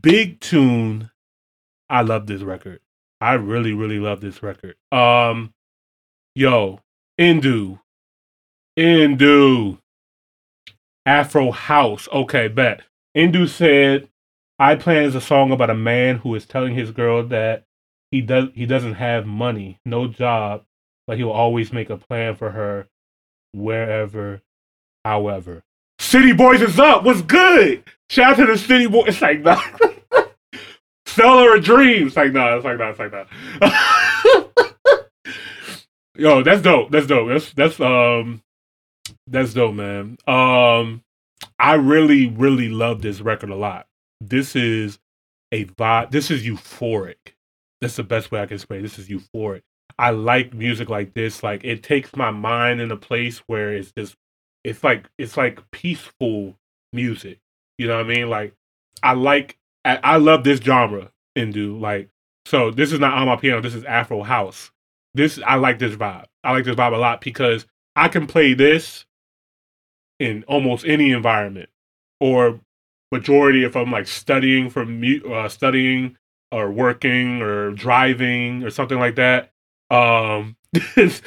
big tune. I love this record. I really, really love this record. Um, yo, Indu, Indu, Afro House. Okay, bet. Indu said, "I plan is a song about a man who is telling his girl that he does he doesn't have money, no job, but he'll always make a plan for her, wherever, however." City Boys is up. What's good? Shout out to the City Boys. It's like nah. Seller of Dreams. Like nah. It's like nah. It's like nah. Yo, that's dope. That's dope. That's that's um that's dope, man. Um I really, really love this record a lot. This is a vibe. This is euphoric. That's the best way I can explain. This is euphoric. I like music like this. Like it takes my mind in a place where it's just it's like it's like peaceful music. You know what I mean? Like I like I, I love this genre, Indu. Like so this is not amapiano, this is Afro house. This I like this vibe. I like this vibe a lot because I can play this in almost any environment or majority if I'm like studying from uh, studying or working or driving or something like that. Um, it's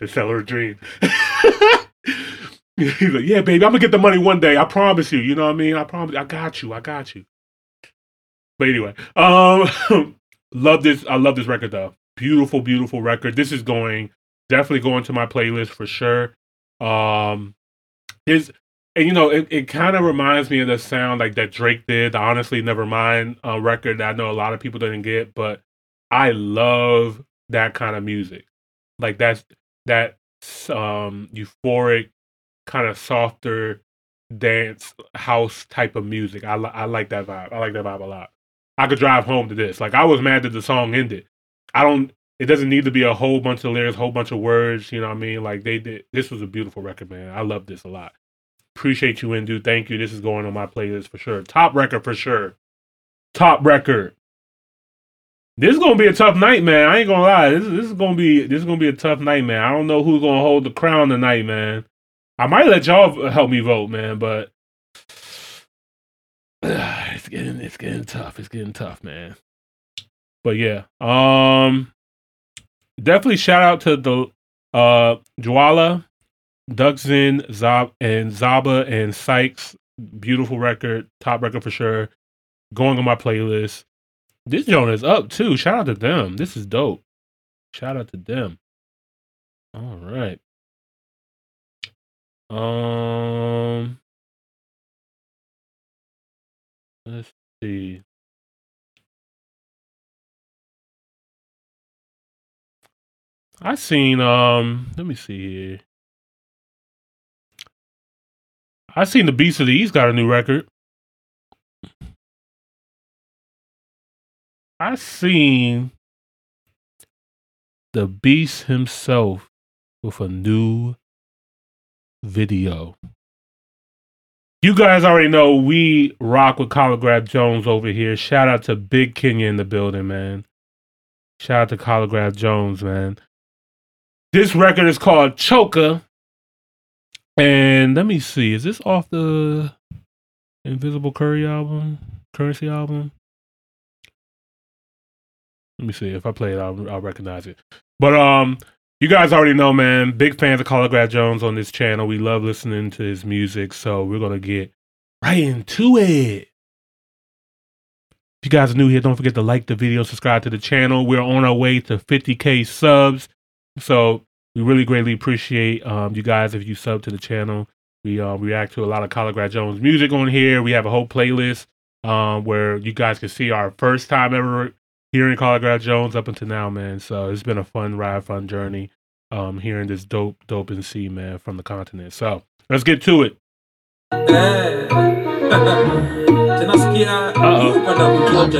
a seller dream. He's like, yeah, baby, I'm gonna get the money one day. I promise you. You know what I mean? I promise. I got you. I got you. But anyway, um, love this. I love this record though. Beautiful, beautiful record. This is going definitely going to my playlist for sure. Um, is and you know it, it kind of reminds me of the sound like that Drake did. The Honestly Never Mind uh, record that I know a lot of people didn't get, but I love that kind of music. Like that's that um euphoric kind of softer dance house type of music. I li- I like that vibe. I like that vibe a lot. I could drive home to this. Like I was mad that the song ended. I don't. It doesn't need to be a whole bunch of lyrics, whole bunch of words. You know what I mean? Like they did. This was a beautiful record, man. I love this a lot. Appreciate you, Indu. Thank you. This is going on my playlist for sure. Top record for sure. Top record. This is gonna be a tough night, man. I ain't gonna lie. This, this is gonna be this is gonna be a tough night, man. I don't know who's gonna hold the crown tonight, man. I might let y'all help me vote, man, but it's getting it's getting tough. It's getting tough, man. But yeah, um, definitely shout out to the uh Jwala, Duxin, Zab, and Zaba and Sykes. Beautiful record, top record for sure. Going on my playlist. This joint is up too. Shout out to them. This is dope. Shout out to them. All right. Um, let's see. I seen um. Let me see here. I seen the Beast of the East got a new record. I seen the Beast himself with a new video. You guys already know we rock with Khaligraph Jones over here. Shout out to Big Kenya in the building, man. Shout out to Khaligraph Jones, man. This record is called Choker. And let me see, is this off the Invisible Curry album? Currency album? Let me see. If I play it, I'll, I'll recognize it. But um, you guys already know, man. Big fans of Khaligraph Jones on this channel. We love listening to his music, so we're gonna get right into it. If you guys are new here, don't forget to like the video, subscribe to the channel. We're on our way to 50k subs, so we really greatly appreciate um, you guys if you sub to the channel. We uh, react to a lot of Khaligraph Jones music on here. We have a whole playlist um, where you guys can see our first time ever hearing Khaligraph Jones up until now, man. So it's been a fun ride, fun journey. Um, hearing this dope, dope and see, man, from the continent. So let's get to it.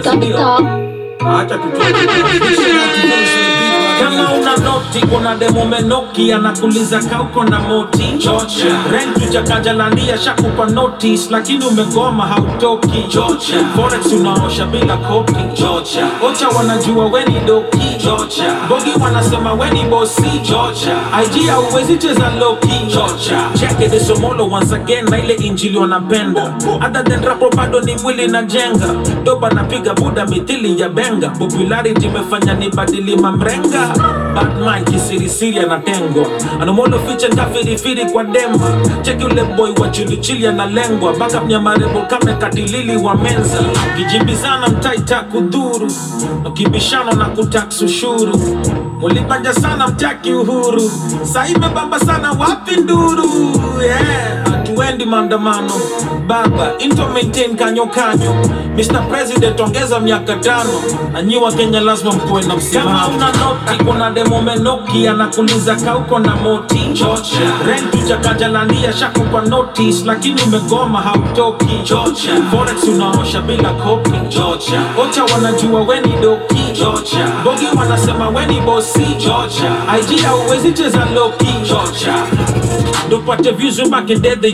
Stop, stop. Kama una noti kuna demo menoki anakuliza kauko na moti. Georgia. rent ujakajalandia shakupa notice lakini umegoma hautoki. Georgia. forex unaosha bila kopi Georgia. ocha wanajua weni doki. Bogi wanasema weni bosi. Ig hauwezi cheza loki. Georgia. cheke de somolo once again na ile injili wanapenda. Other than bado ni mwili na jenga. Doba napiga buda mithili ya benga. Popularity imefanya ni badili mamrenga batman kisirisiri anatengwa anomolo fiche ngafirifiri kwa demba cheki ule wa chilichili analengwa baka mnyamarebo kame katilili wa menza. Kijibizana mtaita kudhuru. Ukibishano na kutaksushuru mulibanja sana mtaki uhuru. Saimebamba sana wapi nduru? Yeah. Hatuendi maandamano baba into maintain kanyo kanyo Mr. President ongeza miaka tano na nyi wa Kenya lazima mkuwe na msimamo. Kama una noti kuna demo menoki anakuliza kauko na moti Georgia. Rent ujakajalandia shakupa notice lakini umegoma hautoki Georgia. Forex unaosha bila kopi Georgia. Ocha wanajua weni doki Georgia. Bogi wanasema weni bosi Georgia. IG hauwezi cheza loki Georgia. Tupate views way dead the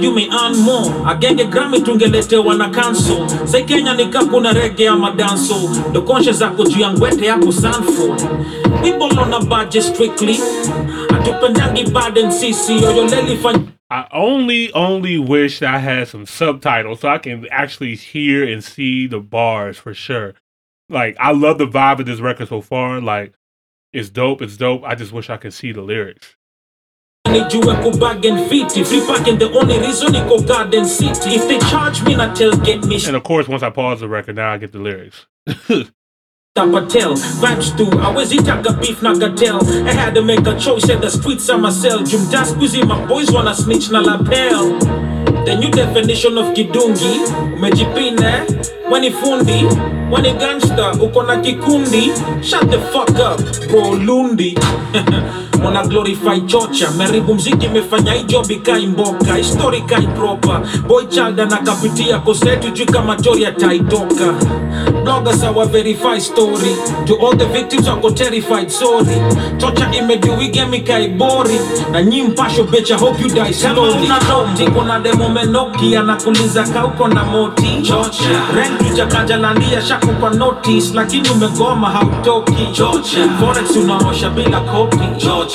more. Agenge tungeletewa na cancel. Sai Kenya ni kuna reggae ama danso. The zako juu ya ngwete yako budget strictly. Hatupendangi bad and sisi. I only only wish I had some subtitles so I can actually hear and see the bars for sure. Like I love the vibe of this record so far. Like it's dope, it's dope. I just wish I could see the lyrics. Nijue kubagen fiti free parking the only reason iko garden city if they charge me na tell get me And of course, once I pause the record, now I get the lyrics. Patel, vibes too. I was itaka beef na cartel. I had to make a choice at the streets of myself. Jumta squeezy, my boys wanna snitch na lapel. The new definition of kidungi umejipina weni fundi weni gangster uko na kikundi shut the fuck up bro lundi mwana glorify chocha. Meribu mziki imefanya ijobi kaimboka histori kai proper. Boy child anakapitia kosetu jui kama tori ataitoka. Bloggers awa verify story. To all the victims wako terrified sorry. Chocha imejuigemi kaibori na nyi mpasho becha hope you die slowly. Tiko na demo menoki anakuliza kauko na moti. Chocha. Rent ujakajalandia shakupa notice. Lakini umegoma hautoki. Chocha. Forex unaosha bila kopi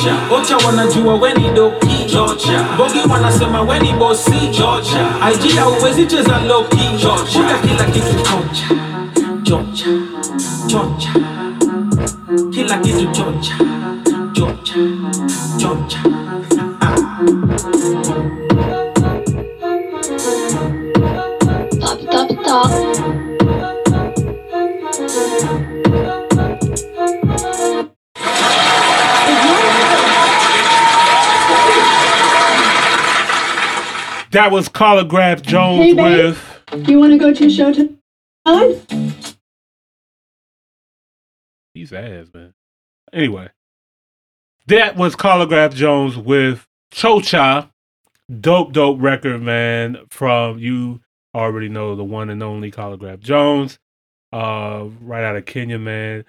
Georgia. ocha wanajua weni doki Georgia. bogi wanasema weni bosi Georgia. ig hauwezi cheza loki Georgia. Kuta kila kitu Georgia. Georgia. Georgia. kila kitu Georgia. Georgia. Georgia. Top, That was Khaligraph Jones Hey, babe. with. You want to go to a show tonight? He's ass, man. Anyway, that was Khaligraph Jones with Chocha. Dope, dope record, man. From you already know the one and only Khaligraph Jones. Uh, right out of Kenya, man.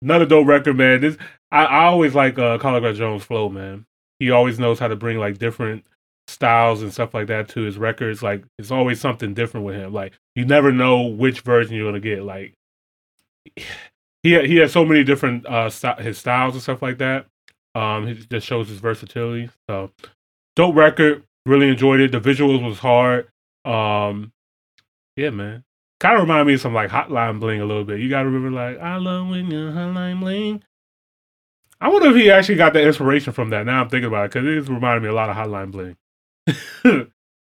Another dope record, man. This I, I always like uh Khaligraph Jones' flow, man. He always knows how to bring like different styles and stuff like that to his records. Like it's always something different with him. Like you never know which version you're gonna get. Like he he has so many different uh sty- his styles and stuff like that. Um, he just shows his versatility. So dope record. Really enjoyed it. The visuals was hard. Um, yeah, man. Kind of remind me of some like Hotline Bling a little bit. You gotta remember like I love when you Hotline Bling. I wonder if he actually got the inspiration from that. Now I'm thinking about it because it is reminding me a lot of Hotline Bling.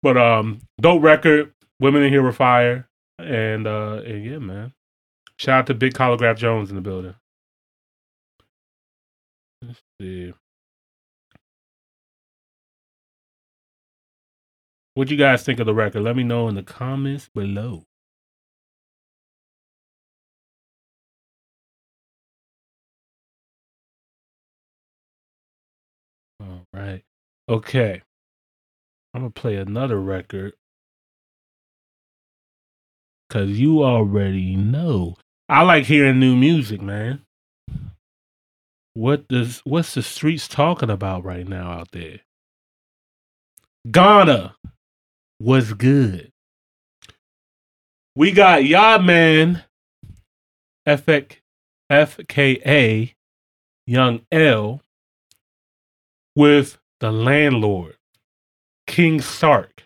but um, dope record. Women in here were fire, and uh, and yeah, man. Shout out to Big Khaligraph Jones in the building. Let's see. What you guys think of the record? Let me know in the comments below. All right. Okay. I'm to play another record because you already know. I like hearing new music, man. what does what's the streets talking about right now out there? Ghana was good. We got Yardman FK, FKA Young L with the landlord, King Sark.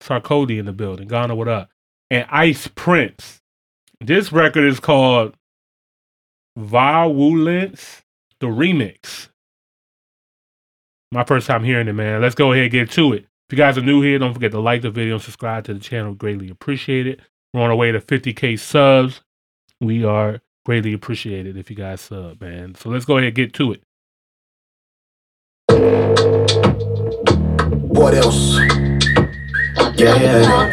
Sarkodie in the building. Ghana, what up? And Ice Prince. This record is called Violence, the remix. My first time hearing it, man. Let's go ahead and get to it. If you guys are new here, don't forget to like the video and subscribe to the channel. Greatly appreciate it. We're on our way to 50k subs. We are greatly appreciated if you guys sub, man. So let's go ahead and get to it. What else? Yeah, yeah, yeah.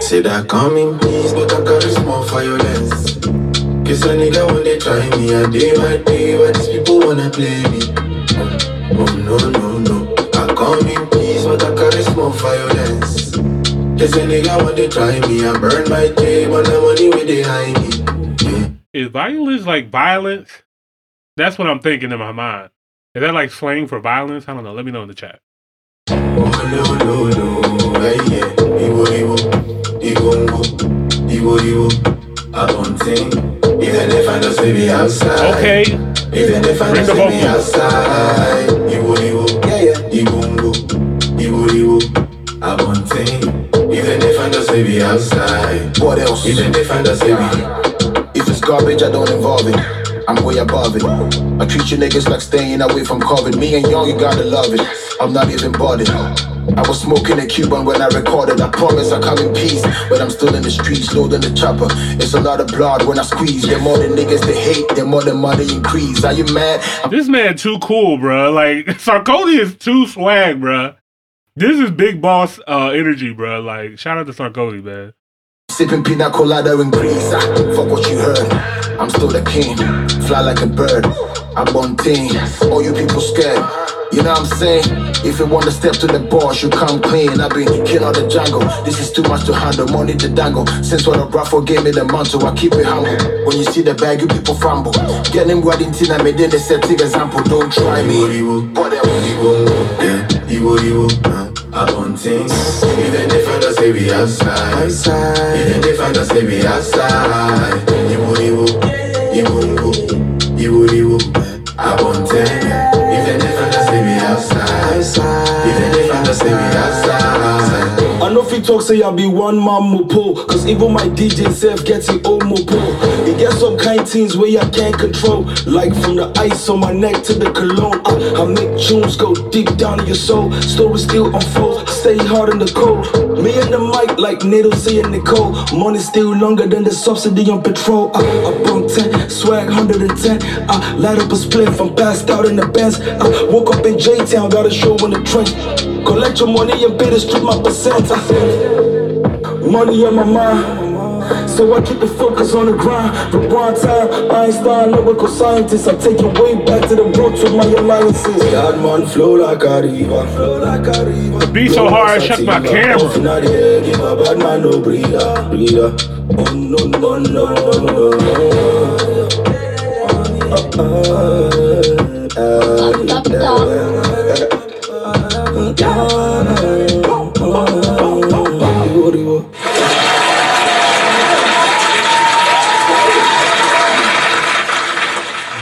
Say that coming peace, but I got a small violence. Cause a nigga when they try me, I day my day, but these people wanna play me. Oh, oh no, no, no. I come in peace, but I got a small violence. Cause a nigga when they try me, I burn my day, but the money where they hide me. Is violence like violence? That's what I'm thinking in my mind. Is that like slang for violence? I don't know. Let me know in the chat. Okay. Even if I Bring just the be vocals. outside. Iwo, Iwo, yeah, yeah. Iwongo, Iwo, Iwo. I don't even if I just be outside. What else? Even if I just be. If it's garbage, I don't involve it. I'm way above it. I treat you niggas like staying away from COVID. Me and young, you gotta love it. I'm not even bothered. I was smoking a Cuban when I recorded. I promise I come in peace, but I'm still in the streets, loading the chopper. It's a lot of blood when I squeeze. The more the niggas they hate, the more the money increase. Are you mad? This man too cool, bro. Like Sarkodie is too swag, bro. This is big boss uh, energy, bro. Like shout out to Sarkodie, man. Sipping pina colada in Greece. Ah, fuck what you heard. I'm still the king. Fly like a bird. I'm on thing. All you people scared. You know what I'm saying? If you want to step to the boss, you come clean. I've been king of the jungle. This is too much to handle. Money to dangle. Since when a Raffle gave me the mantle, I keep it humble. When you see the bag, you people fumble. Get them tin, I made them the setting example. Don't try me. Whatever. Yeah, Iwo, Iwo. uh, I don't think. Even if I just say we outside. Even if I just say we outside. Iwo, Iwo. Iwo, Iwo. Iwo, Iwo. I won't tell you. Even You talk, say I be one man mopo. Cause even my DJ self gets it all mopo. It gets some kind things where I can't control. Like from the ice on my neck to the cologne. I, I make tunes go deep down in your soul. Story still unfold. Stay hard in the cold. Me and the mic like needles in Nicole. Money still longer than the subsidy on petrol. I, I bump 10, swag 110. I light up a spliff, I'm passed out in the Benz. I woke up in J Town, got a show in the trench. Collect your money and pay the street my percent. Money on my mind. So I keep the focus on the grind. Rewind time, Einstein, lyrical scientist. I'm taking way back to the roots with my alliances. God man flow like a river. Flow like a river. The beat so hard, I shut my camera.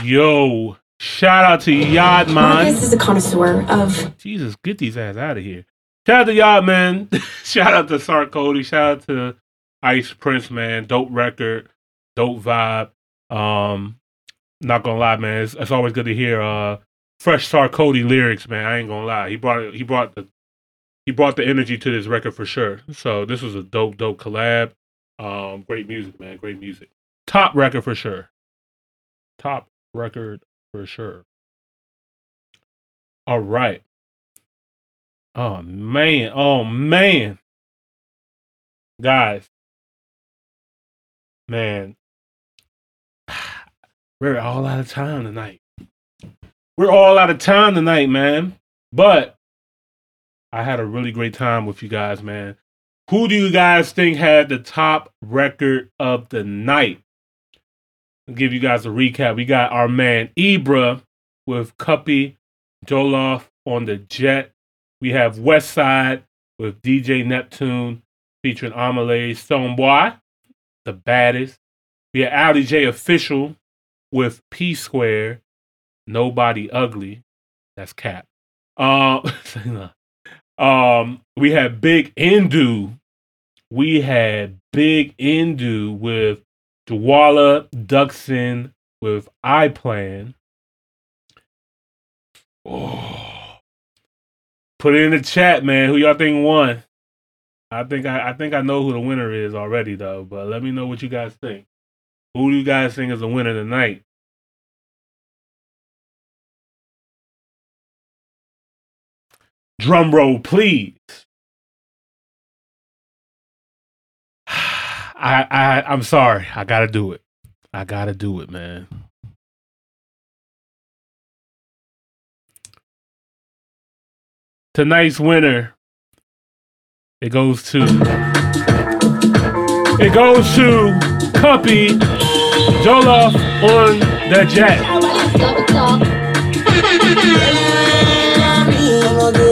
Yo, shout out to Yadman. This is a connoisseur of Jesus, get these ass out of here. Shout out to y'all, man. shout out to Sarkodie. Shout out to Ice Prince, man. Dope record, dope vibe. Um, not gonna lie, man. It's, it's always good to hear uh fresh Sarkodie lyrics, man. I ain't gonna lie. He brought. He brought the he brought the energy to this record for sure. So this was a dope, dope collab. Um, great music, man. Great music. Top record for sure. Top record for sure. All right. Oh man. Oh man. Guys. Man. We're all out of time tonight. We're all out of time tonight, man. But I had a really great time with you guys, man. Who do you guys think had the top record of the night? give you guys a recap. We got our man Ibra with Cuppy, Jollof on the Jet. We have West Side with DJ Neptune featuring Amelie Stonebwoy, the baddest. We have Ali J Official with P Square, Nobody Ugly. That's Cap. Um, um, we had Big Indu. We had Big Indu with Dwala Duxon with iPlan. Oh. Put it in the chat, man. Who y'all think won? I think I, I think I know who the winner is already though, but let me know what you guys think. Who do you guys think is the winner tonight? Drum roll, please. I, I I'm sorry. I gotta do it. I gotta do it, man. Tonight's winner. It goes to It goes to Cuppy Jollof on the jet.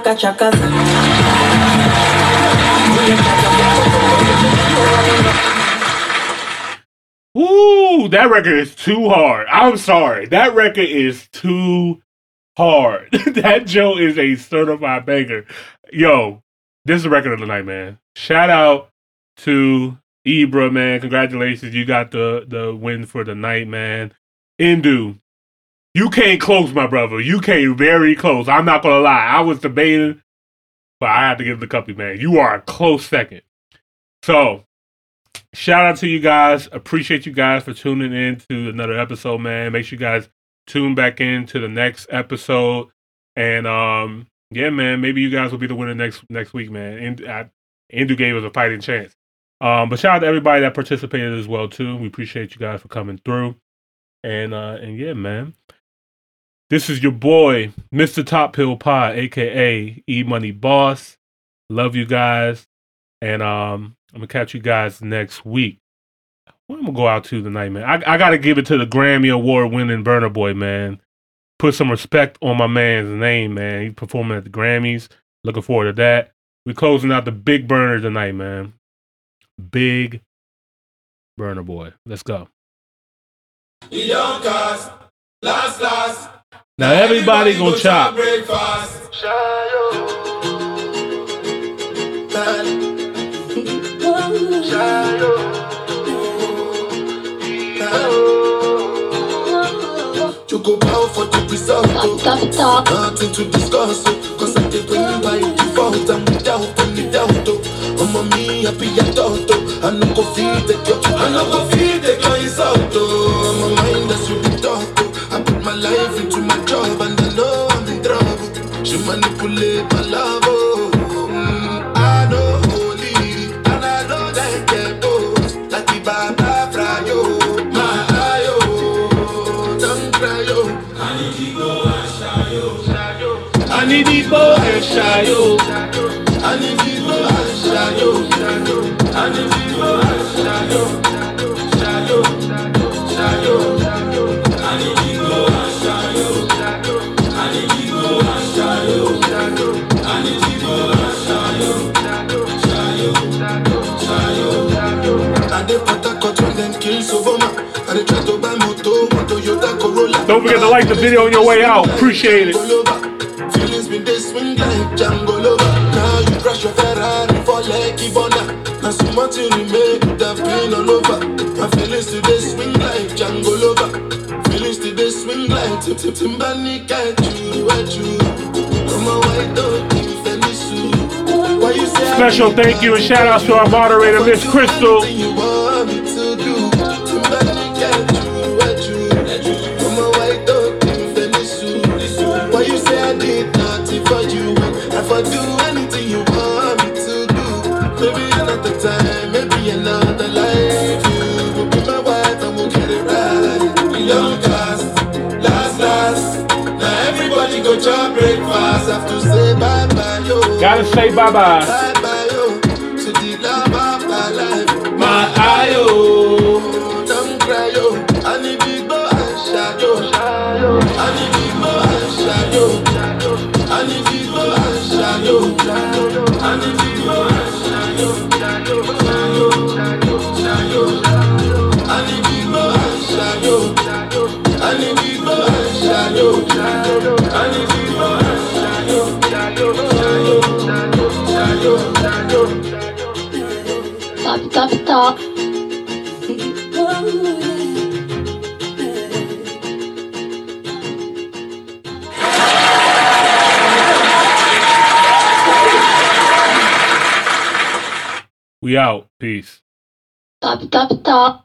Kachakaza. Ooh, that record is too hard. I'm sorry. That record is too hard. that Joe is a certified banger. Yo, this is the record of the night, man. Shout out to Ibra, man. Congratulations. You got the the win for the night, man. Indu, you came close, my brother. You came very close. I'm not gonna lie. I was debating, but I had to give the cuppy, man. You are a close second. So shout out to you guys. Appreciate you guys for tuning in to another episode, man. Make sure you guys tune back in to the next episode. And um, yeah, man, maybe you guys will be the winner next next week, man. And I, Indu gave us a fighting chance. Um, but shout out to everybody that participated as well too. We appreciate you guys for coming through. And uh, and yeah, man. This is your boy, Mr. Top Pill Pie, aka E Money Boss. Love you guys. And um, I'm gonna catch you guys next week. What I'm gonna go out to tonight, man. I, I gotta give it to the Grammy Award winning Burna Boy, man. Put some respect on my man's name, man. He's performing at the Grammys. Looking forward to that. We're closing out the big Burna tonight, man. Big Burna Boy. Let's go. We don't. Last, last. Now everybody gonna chop. Breakfast. Choco bow for the result. oh. Nothing to discuss. oh. Cause I did win by default and without any doubt. oh. I'm me happy at all. oh. I no go feed the girl. I no go feed the girl insult. oh. Manipulate my love. Oh. Mm, I know holy and I know that get both. Like the Baba Frayo. My ayo. Don't cry, yo. I need to go and shy, yo. I need to yo. I need to yo. Don't forget to like the video on your way out. Appreciate it. So much you that all over. My feelings today swing like. Feelings today swing like Timbani Cat you, you. Special thank you and shout outs to our moderator, Miss Crystal. Gotta say bye bye. Bye bye, yo. To the love of my life. My ayo. Don't cry, yo. I need big boy and shadow. I need big boy and shadow. I need big boy and shadow. I need big boy and shadow. I need big boy and. I need big boy and shadow. I Stop. We out. Peace. Stop, stop, stop.